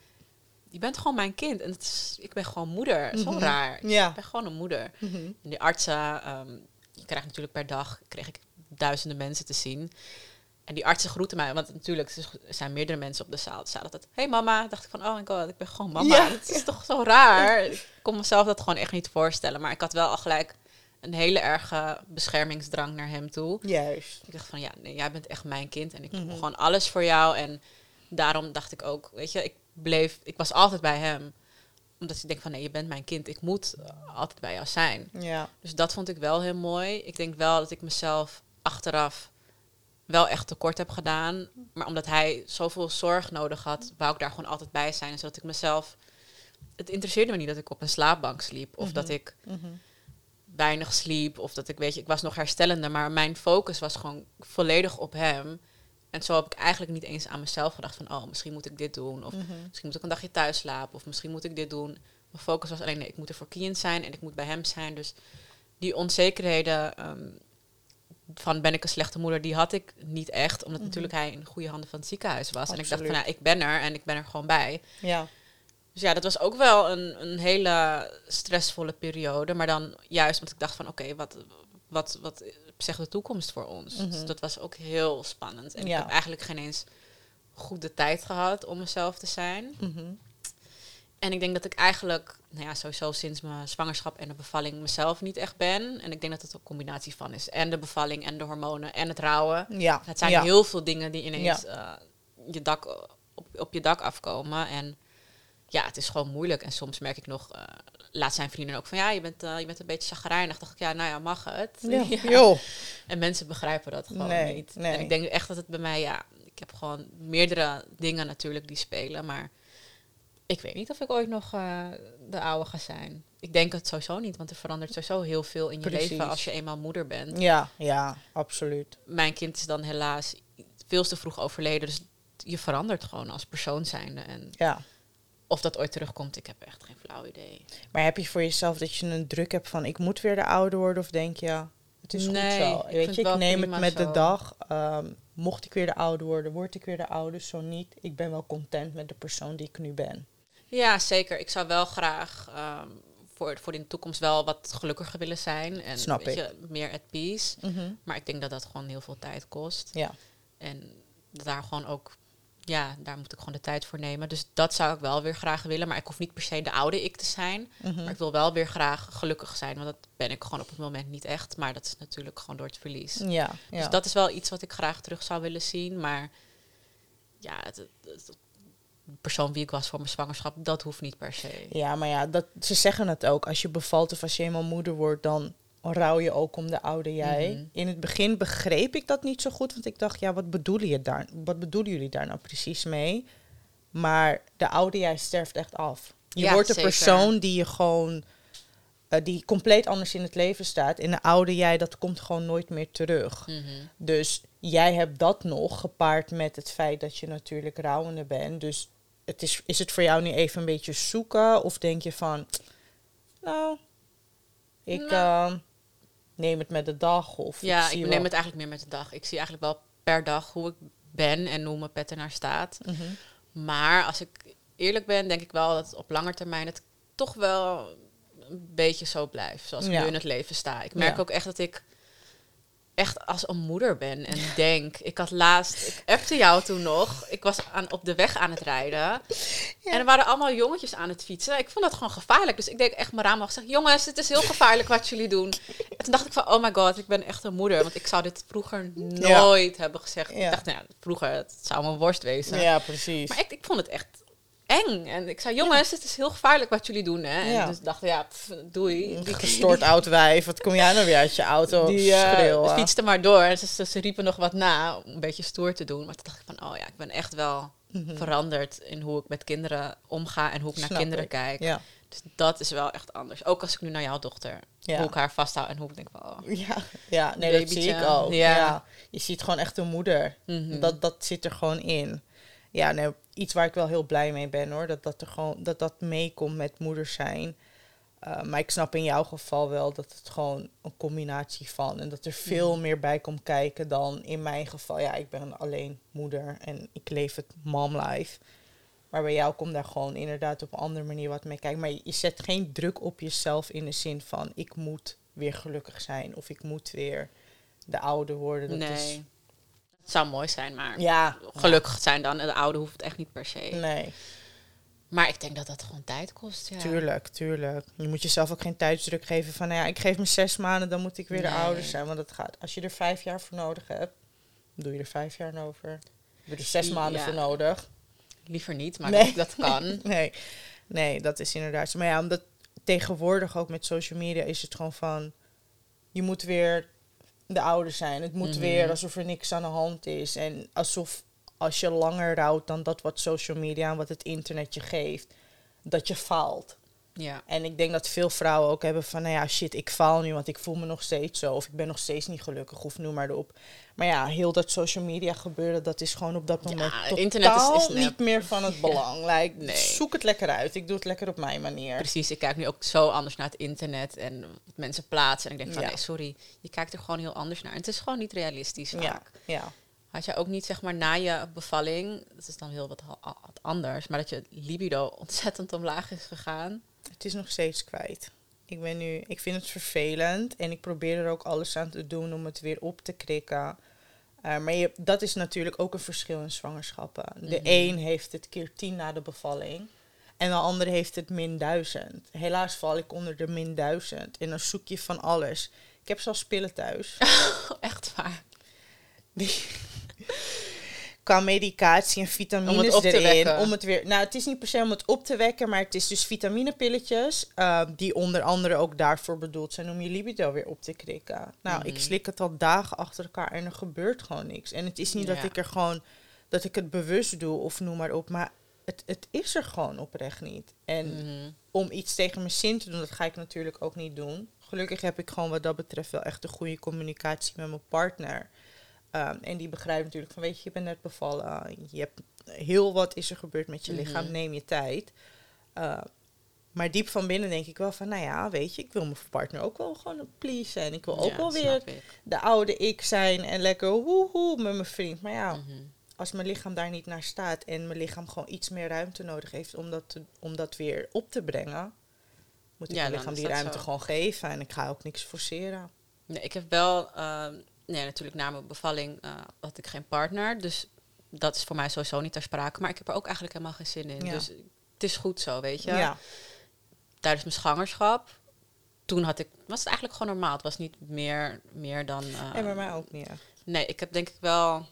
je bent gewoon mijn kind. En het is, ik ben gewoon moeder. Zo Mhm. raar. Ja. Ik ben gewoon een moeder. Mhm. En die artsen, ehm, je krijgt natuurlijk per dag kreeg ik duizenden mensen te zien. En die artsen groeten mij, want natuurlijk er zijn meerdere mensen op de zaal. Ze zeiden altijd, hey mama. dacht ik van, oh my god, ik ben gewoon mama. Het is toch zo raar. Ik kon mezelf dat gewoon echt niet voorstellen. Maar ik had wel al gelijk een hele erge beschermingsdrang naar hem toe. Juist. Ik dacht van, ja, nee, jij bent echt mijn kind. En ik doe Mhm. gewoon alles voor jou. En daarom dacht ik ook, weet je, ik bleef, ik was altijd bij hem. Omdat ik denk van, nee, je bent mijn kind. Ik moet altijd bij jou zijn. Ja. Dus dat vond ik wel heel mooi. Ik denk wel dat ik mezelf achteraf wel echt tekort heb gedaan. Maar omdat hij zoveel zorg nodig had, wou ik daar gewoon altijd bij zijn. Zodat ik mezelf... Het interesseerde me niet dat ik op een slaapbank sliep. Of Mhm. dat ik Mhm. Weinig sliep. Of dat ik, weet je, ik was nog herstellende. Maar mijn focus was gewoon volledig op hem. En zo heb ik eigenlijk niet eens aan mezelf gedacht van... Oh, misschien moet ik dit doen. Of Mhm. misschien moet ik een dagje thuis slapen. Of misschien moet ik dit doen. Mijn focus was alleen, nee, ik moet er voor zijn. En ik moet bij hem zijn. Dus die onzekerheden ehm, van ben ik een slechte moeder... die had ik niet echt. Omdat Mhm. natuurlijk hij in goede handen van het ziekenhuis was. En ik dacht van, ja, ik ben er. En ik ben er gewoon bij. Ja. Dus ja, dat was ook wel een, een hele stressvolle periode. Maar dan juist omdat ik dacht van oké, wat, wat, wat zegt de toekomst voor ons? Mhm. Dus dat was ook heel spannend. En Ja. ik heb eigenlijk geen eens goed de tijd gehad om mezelf te zijn. Mhm. En ik denk dat ik eigenlijk, nou ja, sowieso sinds mijn zwangerschap en de bevalling mezelf niet echt ben. En ik denk dat het een combinatie van is. En de bevalling en de hormonen en het rouwen. Ja. Het zijn ja. heel veel dingen die ineens eh, je dak, op, op je dak afkomen. En ja, het is gewoon moeilijk. En soms merk ik nog, eh laat zijn vrienden ook van ja, je bent, eh, je bent een beetje chagrijnig. dacht ik, ja, nou ja, mag het? Ja. En mensen begrijpen dat gewoon Nee, niet. nee. En ik denk echt dat het bij mij, ja, ik heb gewoon meerdere dingen natuurlijk die spelen. Maar ik weet niet of ik ooit nog eh, de oude ga zijn. Ik denk het sowieso niet, want er verandert sowieso heel veel in je Precies. leven als je eenmaal moeder bent Ja, ja, absoluut. mijn kind is dan helaas veel te vroeg overleden. Dus je verandert gewoon als persoon zijnde. En Ja. Of dat ooit terugkomt, ik heb echt geen flauw idee. Maar heb je voor jezelf dat je een druk hebt van ik moet weer de ouder worden? Of denk je, het is Nee, goed zo. ik Weet je, ik neem het met de dag. Ehm, mocht ik weer de ouder worden, word ik weer de ouder. Zo niet, ik ben wel content met de persoon die ik nu ben. Ja, zeker. Ik zou wel graag ehm, voor, voor in de toekomst wel wat gelukkiger willen zijn. En Snap weet ik. Je, meer at peace. Maar ik denk dat dat gewoon heel veel tijd kost. Ja. En daar gewoon ook, ja, daar moet ik gewoon de tijd voor nemen. Dus dat zou ik wel weer graag willen. Maar ik hoef niet per se de oude ik te zijn. Mhm. Maar ik wil wel weer graag gelukkig zijn. Want dat ben ik gewoon op het moment niet echt. Maar dat is natuurlijk gewoon door het verlies. Ja, ja. Dus dat is wel iets wat ik graag terug zou willen zien. Maar ja, het, persoon wie ik was voor mijn zwangerschap, dat hoeft niet per se. ja, maar ja, dat, ze zeggen het ook. Als je bevalt of als je eenmaal moeder wordt, dan rouw je ook om de oude jij. Mhm. In het begin begreep ik dat niet zo goed, want ik dacht, ja, wat bedoelen, je daar, wat bedoelen jullie daar nou precies mee? Maar de oude jij sterft echt af. Je Ja, wordt een zeker. persoon die je gewoon eh, die compleet anders in het leven staat. En de oude jij, dat komt gewoon nooit meer terug. Mhm. Dus jij hebt dat nog gepaard met het feit dat je natuurlijk rouwende bent. Dus het is, is het voor jou nu even een beetje zoeken? Of denk je van, nou, ik Nou. eh, neem het met de dag? Of Ja, ik wel- neem het eigenlijk meer met de dag. Ik zie eigenlijk wel per dag hoe ik ben en hoe mijn pet ernaar staat. Mhm. Maar als ik eerlijk ben, denk ik wel dat op lange termijn het toch wel een beetje zo blijft. Zoals ik Ja. nu in het leven sta. Ik merk Ja. ook echt dat ik echt als een moeder ben en denk. Ik had laatst, ik appte jou toen nog. Ik was aan, op de weg aan het rijden. En er waren allemaal jongetjes aan het fietsen. Ik vond dat gewoon gevaarlijk. Dus ik deed echt mijn raam af. gezegd, jongens, het is heel gevaarlijk wat jullie doen. En toen dacht ik van, oh my god, ik ben echt een moeder. Want ik zou dit vroeger nooit hebben gezegd. Ja. Ik dacht, nou vroeger, het zou mijn worst wezen. Ja, precies. Maar ik, ik vond het echt eng. En ik zei, jongens, het is heel gevaarlijk wat jullie doen. Hè? En Ja. dus dacht ik, ja, pff, doei. Een gestoord oud wijf. Wat kom jij nou weer uit je auto Die schreeuwen? fietste maar door. En ze, ze, ze riepen nog wat na om een beetje stoer te doen. Maar toen dacht ik van, oh ja, ik ben echt wel veranderd in hoe ik met kinderen omga en hoe ik naar kinderen ik. kijk. Ja. Dus dat is wel echt anders. Ook als ik nu naar jouw dochter, Ja. hoe ik haar vasthoud en hoe ik denk van, oh, Ja, ja nee, dat zie ik ook. Ja. Ja. Je ziet gewoon echt een moeder. mhm. Dat, dat zit er gewoon in. Ja, nee, iets waar ik wel heel blij mee ben hoor. Dat dat, er gewoon, dat, dat meekomt met moeder zijn. Uh, maar ik snap in jouw geval wel dat het gewoon een combinatie van. En dat er veel Mhm. meer bij komt kijken dan in mijn geval. Ja, ik ben alleen moeder en ik leef het mom life. Maar bij jou komt daar gewoon inderdaad op een andere manier wat mee kijken. Maar je, je zet geen druk op jezelf in de zin van ik moet weer gelukkig zijn. Of ik moet weer de oude worden. Dat nee. Is, Het zou mooi zijn, maar ja, gelukkig zijn dan. De oude hoeft het echt niet per se. Nee. Maar ik denk dat dat gewoon tijd kost. Ja. Tuurlijk, tuurlijk. Je moet jezelf ook geen tijdsdruk geven van, nou ja, ik geef me zes maanden, dan moet ik weer de Nee. ouder zijn. Want dat gaat, als je er vijf jaar voor nodig hebt, doe je er vijf jaar over. Heb je er zes maanden Ja. voor nodig. Liever niet, maar Nee. dat, dat kan. Nee, nee, dat is inderdaad zo. Maar ja, omdat tegenwoordig ook met social media is het gewoon van, je moet weer de ouder zijn. Het moet Mhm. weer alsof er niks aan de hand is. En alsof als je langer rouwt dan dat wat social media en wat het internet je geeft, dat je faalt. Ja. En ik denk dat veel vrouwen ook hebben van, nou ja, shit, ik faal nu, want ik voel me nog steeds zo. Of ik ben nog steeds niet gelukkig, of noem maar op. Maar ja, heel dat social media gebeuren, dat is gewoon op dat Ja, moment totaal internet is- niet meer van het belang. Like, Nee. Zoek het lekker uit. Ik doe het lekker op mijn manier. Precies, ik kijk nu ook zo anders naar het internet en wat mensen plaatsen. En ik denk van, Ja. nee, sorry, je kijkt er gewoon heel anders naar. En het is gewoon niet realistisch Ja, vaak. ja. Had jij ook niet, zeg maar, na je bevalling, dat is dan heel wat, wat anders, maar dat je libido ontzettend omlaag is gegaan? Het is nog steeds kwijt. Ik ben nu, ik vind het vervelend en ik probeer er ook alles aan te doen om het weer op te krikken. Uh, maar je, dat is natuurlijk ook een verschil in zwangerschappen. De Mhm. een heeft het keer tien na de bevalling en de andere heeft het min duizend. Helaas val ik onder de min duizend en dan zoek je van alles. Ik heb zelfs pillen thuis. Echt waar. qua medicatie en Om vitamines het op te erin. wekken. Om het weer. Nou, het is niet per se om het op te wekken, maar het is dus vitaminepilletjes. eh, die onder andere ook daarvoor bedoeld zijn om je libido weer op te krikken. Nou, ik Mhm. slik het al dagen achter elkaar en er gebeurt gewoon niks. En het is niet dat ik er gewoon. dat ik het bewust doe of noem maar op. Maar het, het is er gewoon oprecht niet. En Mhm. om iets tegen mijn zin te doen, dat ga ik natuurlijk ook niet doen. Gelukkig heb ik gewoon wat dat betreft wel echt een goede communicatie met mijn partner. Um, en die begrijpt natuurlijk van, weet je, je bent net bevallen. Je hebt heel wat is er gebeurd met je Mhm. lichaam, neem je tijd. Uh, maar diep van binnen denk ik wel van, nou ja, weet je, ik wil mijn partner ook wel gewoon een please en ik wil ook Ja, wel weer de oude ik zijn en lekker woehoe met mijn vriend. Maar ja, Mhm. als mijn lichaam daar niet naar staat en mijn lichaam gewoon iets meer ruimte nodig heeft om dat, te- om dat weer op te brengen, moet ik Ja, mijn lichaam die ruimte zo. gewoon geven en ik ga ook niks forceren. Nee, ik heb wel, ehm, nee, natuurlijk na mijn bevalling eh, had ik geen partner. Dus dat is voor mij sowieso niet ter sprake. Maar ik heb er ook eigenlijk helemaal geen zin in. Ja. Dus het is goed zo, weet je. Ja, Tijdens mijn zwangerschap, toen had ik, was het eigenlijk gewoon normaal. Het was niet meer, meer dan... eh, en bij mij ook niet. echt. Nee, ik heb denk ik wel,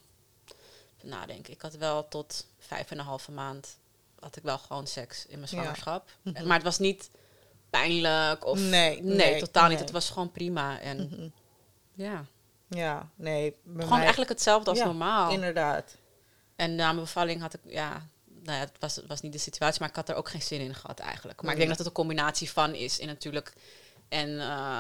nadenken, ik had wel tot vijf en een halve maand, had ik wel gewoon seks in mijn Ja. zwangerschap. Mhm. Maar het was niet pijnlijk of... Nee, nee, nee, totaal niet. Het was gewoon prima. En Mhm. ja, Ja, nee. Gewoon mij, eigenlijk hetzelfde als Ja, normaal. Inderdaad. En na mijn bevalling had ik, ja, nou ja, het was, het was niet de situatie, maar ik had er ook geen zin in gehad eigenlijk. Maar ik denk dat het een combinatie van is. En natuurlijk En, eh,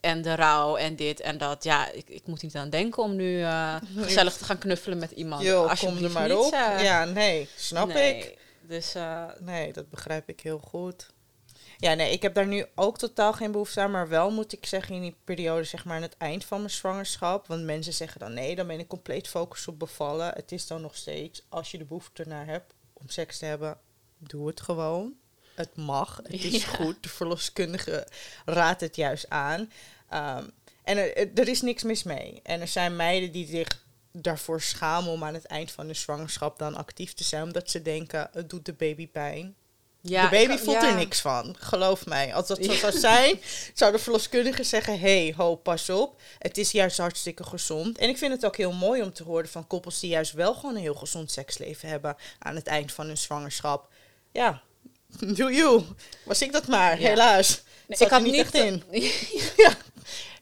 en de rouw en dit en dat. Ja, ik, ik moet niet aan denken om nu eh, gezellig te gaan knuffelen met iemand. Yo, kom er maar niet, op. eh. Ja, nee, snap Nee. ik. Dus Nee, dat begrijp ik heel goed. Ja, nee, ik heb daar nu ook totaal geen behoefte aan. Maar wel moet ik zeggen, in die periode, zeg maar, aan het eind van mijn zwangerschap. Want mensen zeggen dan, nee, dan ben ik compleet focus op bevallen. Het is dan nog steeds, als je de behoefte ernaar hebt om seks te hebben, doe het gewoon. Het mag, het is Ja. goed. De verloskundige raadt het juist aan. Ehm, en er, er- er is niks mis mee. En er zijn meiden die zich daarvoor schamen om aan het eind van de zwangerschap dan actief te zijn. Omdat ze denken, het doet de baby pijn. Ja, de baby ik- voelt ja. er niks van, geloof mij. Als dat zo zou zijn, zou de verloskundige zeggen... hey, ho, pas op. Het is juist hartstikke gezond. En ik vind het ook heel mooi om te horen van koppels... die juist wel gewoon een heel gezond seksleven hebben... aan het eind van hun zwangerschap. Ja, do you. Was ik dat maar, Ja. helaas. Nee, ik had er niet niet echt in. ja.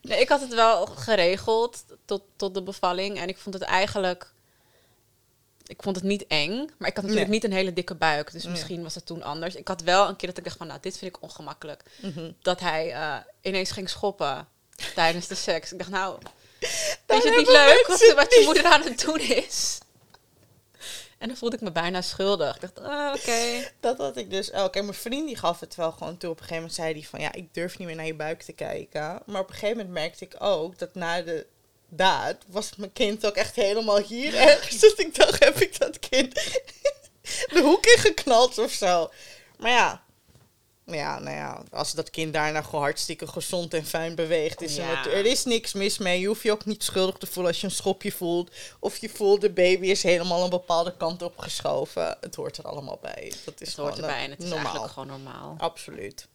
Nee, ik had het wel geregeld tot, tot de bevalling. En ik vond het eigenlijk. Ik vond het niet eng. Maar ik had natuurlijk Nee. niet een hele dikke buik. Dus Nee. misschien was het toen anders. Ik had wel een keer dat ik dacht van, nou, dit vind ik ongemakkelijk. Mhm. Dat hij eh, ineens ging schoppen tijdens de seks. Ik dacht, nou, Dan vind je het niet leuk wat, je moeder aan het doen is? En dan voelde ik me bijna schuldig. Ik dacht, ah, oké. Dat had ik dus ook. En mijn vriend die gaf het wel gewoon toe. Op een gegeven moment zei hij van... ja, ik durf niet meer naar je buik te kijken. Maar op een gegeven moment merkte ik ook... dat na de daad was mijn kind ook echt helemaal hier ergens. Dus ik dacht, heb ik dat kind de hoek in geknald of zo? Maar ja... Ja, nou ja, als dat kind daarna gewoon hartstikke gezond en fijn beweegt, is er, Ja. er is niks mis mee. Je hoeft je ook niet schuldig te voelen als je een schopje voelt. Of je voelt de baby is helemaal een bepaalde kant op geschoven. Het hoort er allemaal bij. Dat is Het hoort eh, erbij en het is normaal. eigenlijk gewoon normaal. Absoluut.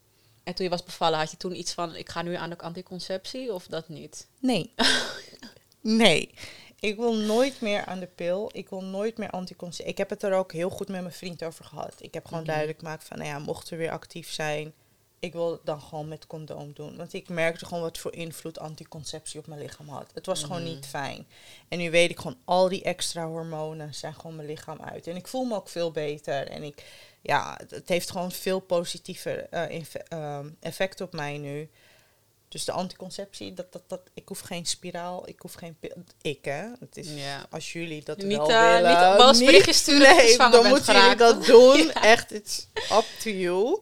En toen je was bevallen, had je toen iets van, ik ga nu aan de anticonceptie of dat niet? Nee. nee. Ik wil nooit meer aan de pil. Ik wil nooit meer anticonceptie. Ik heb het er ook heel goed met mijn vriend over gehad. Ik heb gewoon Mhm. duidelijk gemaakt van, nou ja, mocht er weer actief zijn, ik wil het dan gewoon met condoom doen. Want ik merkte gewoon wat voor invloed anticonceptie op mijn lichaam had. Het was gewoon Mhm. niet fijn. En nu weet ik gewoon, al die extra hormonen zijn gewoon mijn lichaam uit. En ik voel me ook veel beter. En ik, ja, het, heeft gewoon veel positieve eh, ehm, effect op mij nu. Dus de anticonceptie, dat, dat, dat, ik hoef geen spiraal, ik hoef geen pil. Ik hè, het is Ja. als jullie dat Niet, wel eh, willen. niet berichtjes sturen nee, dan moeten jullie dat doen. Ja. Echt, it's up to you.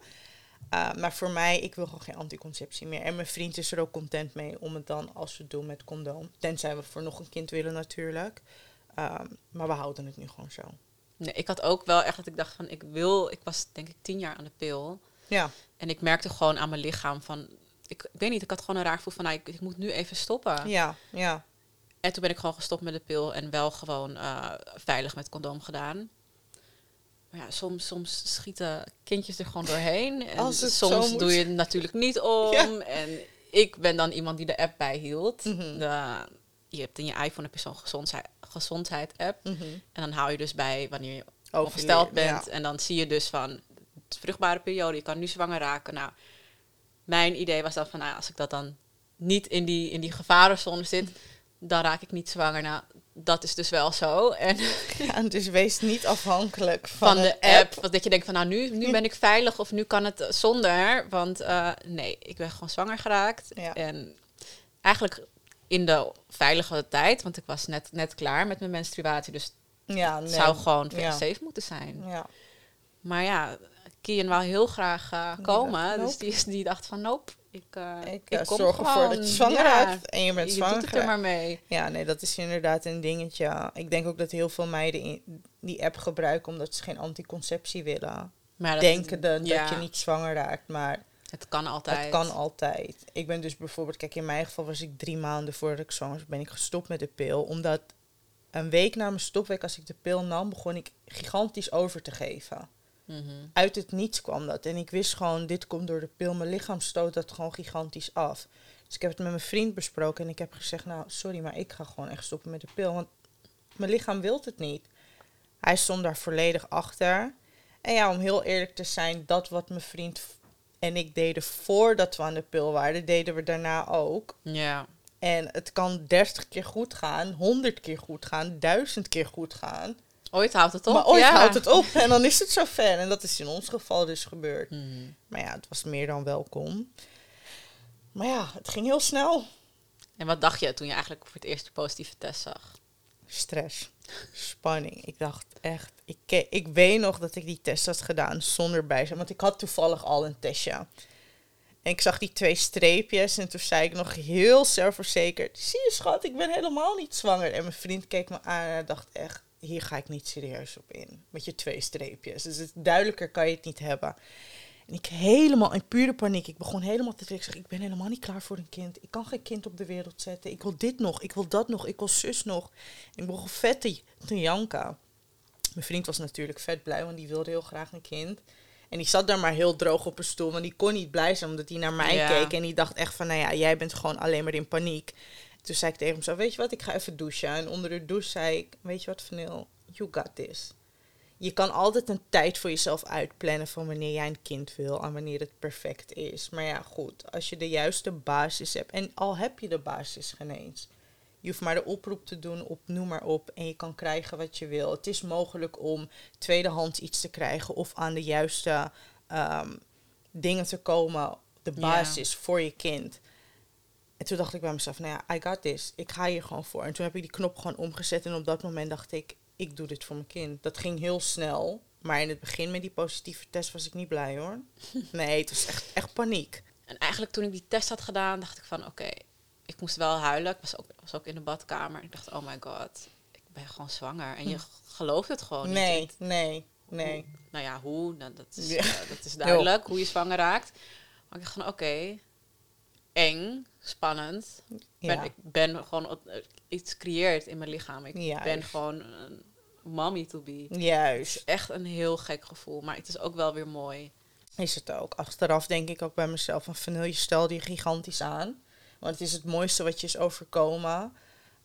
Uh, maar voor mij, ik wil gewoon geen anticonceptie meer. En mijn vriend is er ook content mee om het dan als we het doen met condoom. Tenzij we voor nog een kind willen natuurlijk. Um, maar we houden het nu gewoon zo. Nee, ik had ook wel echt dat ik dacht van, ik wil, ik was denk ik tien jaar aan de pil. Ja, En ik merkte gewoon aan mijn lichaam van, ik, ik weet niet, ik had gewoon een raar gevoel van, nou, ik, ik moet nu even stoppen. ja, ja. En toen ben ik gewoon gestopt met de pil en wel gewoon eh, veilig met condoom gedaan. Maar ja, soms, soms schieten kindjes er gewoon doorheen. En soms doe je het natuurlijk niet om. Ja. En ik ben dan iemand die de app bijhield. Mhm. De, je hebt in je iPhone heb je zo'n gezondheid, gezondheid app. Mhm. En dan hou je dus bij wanneer je ongesteld bent. ja. En dan zie je dus van het vruchtbare periode, je kan nu zwanger raken. Nou, mijn idee was dan van, nou, als ik dat dan niet in die, in die gevarenzone zit, dan raak ik niet zwanger. Nou, dat is dus wel zo. En Ja, dus wees niet afhankelijk van, de app, want dat je denkt van, nou, nu, nu ben ik veilig of nu kan het zonder. Want eh, nee, ik ben gewoon zwanger geraakt. Ja. En eigenlijk in de veilige tijd, want ik was net, net klaar met mijn menstruatie, dus Ja, het nee. zou gewoon ja. safe moeten zijn. Ja. Maar ja, Kian wou heel graag eh, Die komen. Dus die, is- die dacht van, nope, ik, eh, Ik, ik eh, kom zorg ervoor gewoon. dat je zwanger Ja, raakt en je bent je zwanger doet het er maar mee. Ja, nee, dat is inderdaad een dingetje. Ik denk ook dat heel veel meiden die app gebruiken omdat ze geen anticonceptie willen. Maar dat, Denken de, ja, dat je niet zwanger raakt, maar Het kan altijd. het kan altijd. Ik ben dus bijvoorbeeld, kijk, in mijn geval was ik drie maanden voordat ik zwanger was, ben ik gestopt met de pil. Omdat een week na mijn stopweek, als ik de pil nam, begon ik gigantisch over te geven. Mhm. Uit het niets kwam dat. En ik wist gewoon, dit komt door de pil. Mijn lichaam stoot dat gewoon gigantisch af. Dus ik heb het met mijn vriend besproken en ik heb gezegd, nou, sorry, maar ik ga gewoon echt stoppen met de pil. Want mijn lichaam wil het niet. Hij stond daar volledig achter. En ja, om heel eerlijk te zijn, dat wat mijn vriend en ik deden voordat we aan de pil waren, deden we daarna ook. Ja. En het kan 30 keer goed gaan, 100 keer goed gaan, 1000 keer goed gaan. Ooit houdt het op. maar ooit ja. houdt het op en dan is het zover. En dat is in ons geval dus gebeurd. Mhm. Maar ja, het was meer dan welkom. Maar ja, het ging heel snel. En wat dacht je toen je eigenlijk voor het eerst de positieve test zag? Stress, spanning. Ik dacht echt, ik, ik weet nog dat ik die test had gedaan zonder bijzijn. Want ik had toevallig al een testje. En ik zag die twee streepjes en toen zei ik nog heel zelfverzekerd... Zie je schat, ik ben helemaal niet zwanger. En mijn vriend keek me aan en dacht echt... Hier ga ik niet serieus op in, met je twee streepjes. Dus het, duidelijker kan je het niet hebben. En ik helemaal in pure paniek. Ik begon helemaal te denken, ik zeg, ik ben helemaal niet klaar voor een kind. Ik kan geen kind op de wereld zetten. Ik wil dit nog, ik wil dat nog, ik wil zus nog. En ik begon vet te, te janken. Mijn vriend was natuurlijk vet blij, want die wilde heel graag een kind. En die zat daar maar heel droog op een stoel, want die kon niet blij zijn omdat hij naar mij Ja. keek. En die dacht echt van, nou ja, jij bent gewoon alleen maar in paniek. Toen zei ik tegen hem zo, weet je wat, ik ga even douchen. En onder de douche zei ik, weet je wat, Vanil, you got this. Je kan altijd een tijd voor jezelf uitplannen van wanneer jij een kind wil en wanneer het perfect is. Maar ja, goed, als je de juiste basis hebt, en al heb je de basis geen eens. Je hoeft maar de oproep te doen op noem maar op en je kan krijgen wat je wil. Het is mogelijk om tweedehands iets te krijgen of aan de juiste ehm, dingen te komen, de basis voor je kind. En toen dacht ik bij mezelf, nou ja, I got this. Ik ga hier gewoon voor. En toen heb ik die knop gewoon omgezet en op dat moment dacht ik, ik doe dit voor mijn kind. Dat ging heel snel, maar in het begin met die positieve test was ik niet blij hoor. Nee, het was echt, echt paniek. En eigenlijk toen ik die test had gedaan, dacht ik van oké, ik moest wel huilen. Ik was ook, was ook in de badkamer. Ik dacht, oh my god, ik ben gewoon zwanger. En je gelooft het gewoon Hm. Nee, niet. nee, nee. Hoe- nou ja, hoe? Nou, dat, is, Ja. eh, dat is duidelijk, hoe je zwanger raakt. Maar ik dacht van oké, eng, spannend. Ik Ben, ik ben gewoon iets creëert in mijn lichaam. Ik Juist. ben gewoon een mommy to be. Het Juist. is echt een heel gek gevoel, maar het is ook wel weer mooi. Is het ook. Achteraf denk ik ook bij mezelf van Vanil, je stelde je gigantisch aan. Want het is het mooiste wat je is overkomen.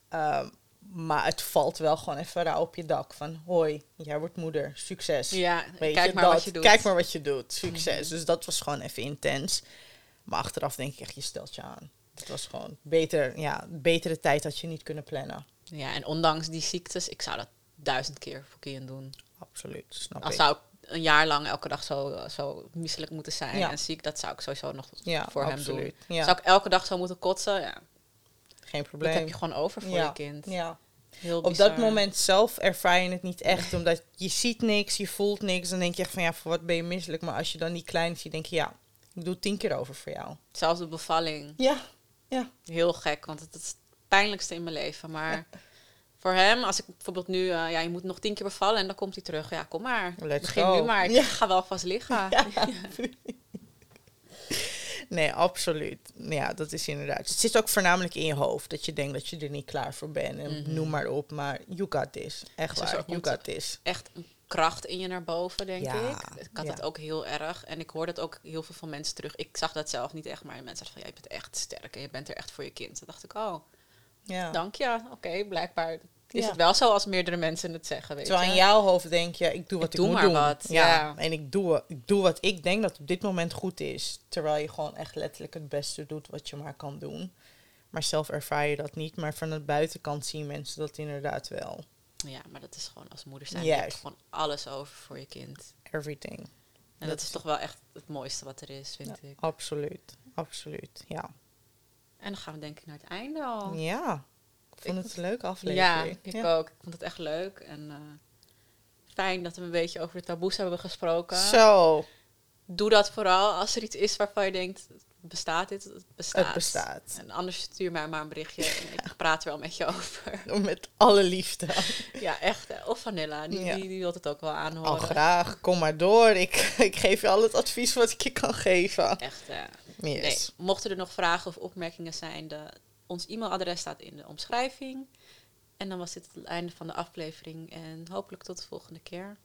Ehm, maar het valt wel gewoon even rauw op je dak. Van hoi, jij wordt moeder. Succes. Ja, Weet kijk je, maar dat. wat je doet. Mhm. Kijk maar wat je doet. Succes. Dus dat was gewoon even intens. Maar achteraf denk ik echt, je stelt je aan. Het was gewoon beter. Ja, betere tijd had je niet kunnen plannen. Ja, en ondanks die ziektes, ik zou dat duizend keer voor Kian doen. Absoluut. Snap ik. zou ik een jaar lang elke dag zo, zo misselijk moeten zijn Ja. en ziek, dat zou ik sowieso nog Ja, voor hem doen. Ja, Zou ik elke dag zo moeten kotsen? Ja, geen dat probleem. heb je gewoon over voor je kind. Ja. Heel Op bizar. dat moment zelf ervaar je het niet echt, omdat je ziet niks, je voelt niks. Dan denk je echt van ja, voor wat ben je misselijk? Maar als je dan die klein ziet, denk je ja, ik doe het tien keer over voor jou. Zelfs de bevalling. Ja, ja. Heel gek, want het is het pijnlijkste in mijn leven. Maar voor hem, als ik bijvoorbeeld nu, eh, ja, je moet nog tien keer bevallen en dan komt hij terug. Ja, kom maar. Let's Begin go. nu maar. Ik Ja. ga wel vast liggen. Ja. Nee, absoluut. Ja, dat is inderdaad. Het zit ook voornamelijk in je hoofd. Dat je denkt dat je er niet klaar voor bent. En Mhm. noem maar op. Maar you got this. Echt waar. You got this. Echt een kracht in je naar boven, denk Ja, ik. Ik had ja. het ook heel erg. En ik hoorde het ook heel veel van mensen terug. Ik zag dat zelf niet echt, maar mensen zeiden van... Ja, je bent echt sterk en je bent er echt voor je kind. Toen dacht ik, oh, Ja. dank je. Oké, blijkbaar is Ja. het wel zo als meerdere mensen het zeggen, weet Terwijl in jouw hoofd denk je, ik doe wat Ik ik, doe moet maar doen. wat, Ja. ja. En ik doe, ik doe wat ik denk dat op dit moment goed is. Terwijl je gewoon echt letterlijk het beste doet wat je maar kan doen. Maar zelf ervaar je dat niet. Maar van de buitenkant zien mensen dat inderdaad wel. Ja, maar dat is gewoon als moeder zijn. Je hebt gewoon alles over voor je kind. Everything. En Dat dat, is toch wel echt het mooiste wat er is, vind Ja, ik. absoluut. Absoluut. Ja. En dan gaan we denk ik naar het einde al. Ja. Ik vond Ik- het een leuke Ja, aflevering. ik ook. Ik vond het echt leuk. En eh, fijn dat we een beetje over de taboes hebben gesproken. Zo, Doe dat vooral als er iets is waarvan je denkt, bestaat dit? Het bestaat. het bestaat. En anders stuur mij maar een berichtje en ik praat er wel met je over. Met alle liefde. ja, echt. Of Vanilla, die, Ja. die, die wil het ook wel aanhoren. Al graag, kom maar door. Ik, ik geef je al het advies wat ik je kan geven. Echt. Yes. Nee, mochten er nog vragen of opmerkingen zijn, de, ons e-mailadres staat in de omschrijving. En dan was dit het einde van de aflevering en hopelijk tot de volgende keer.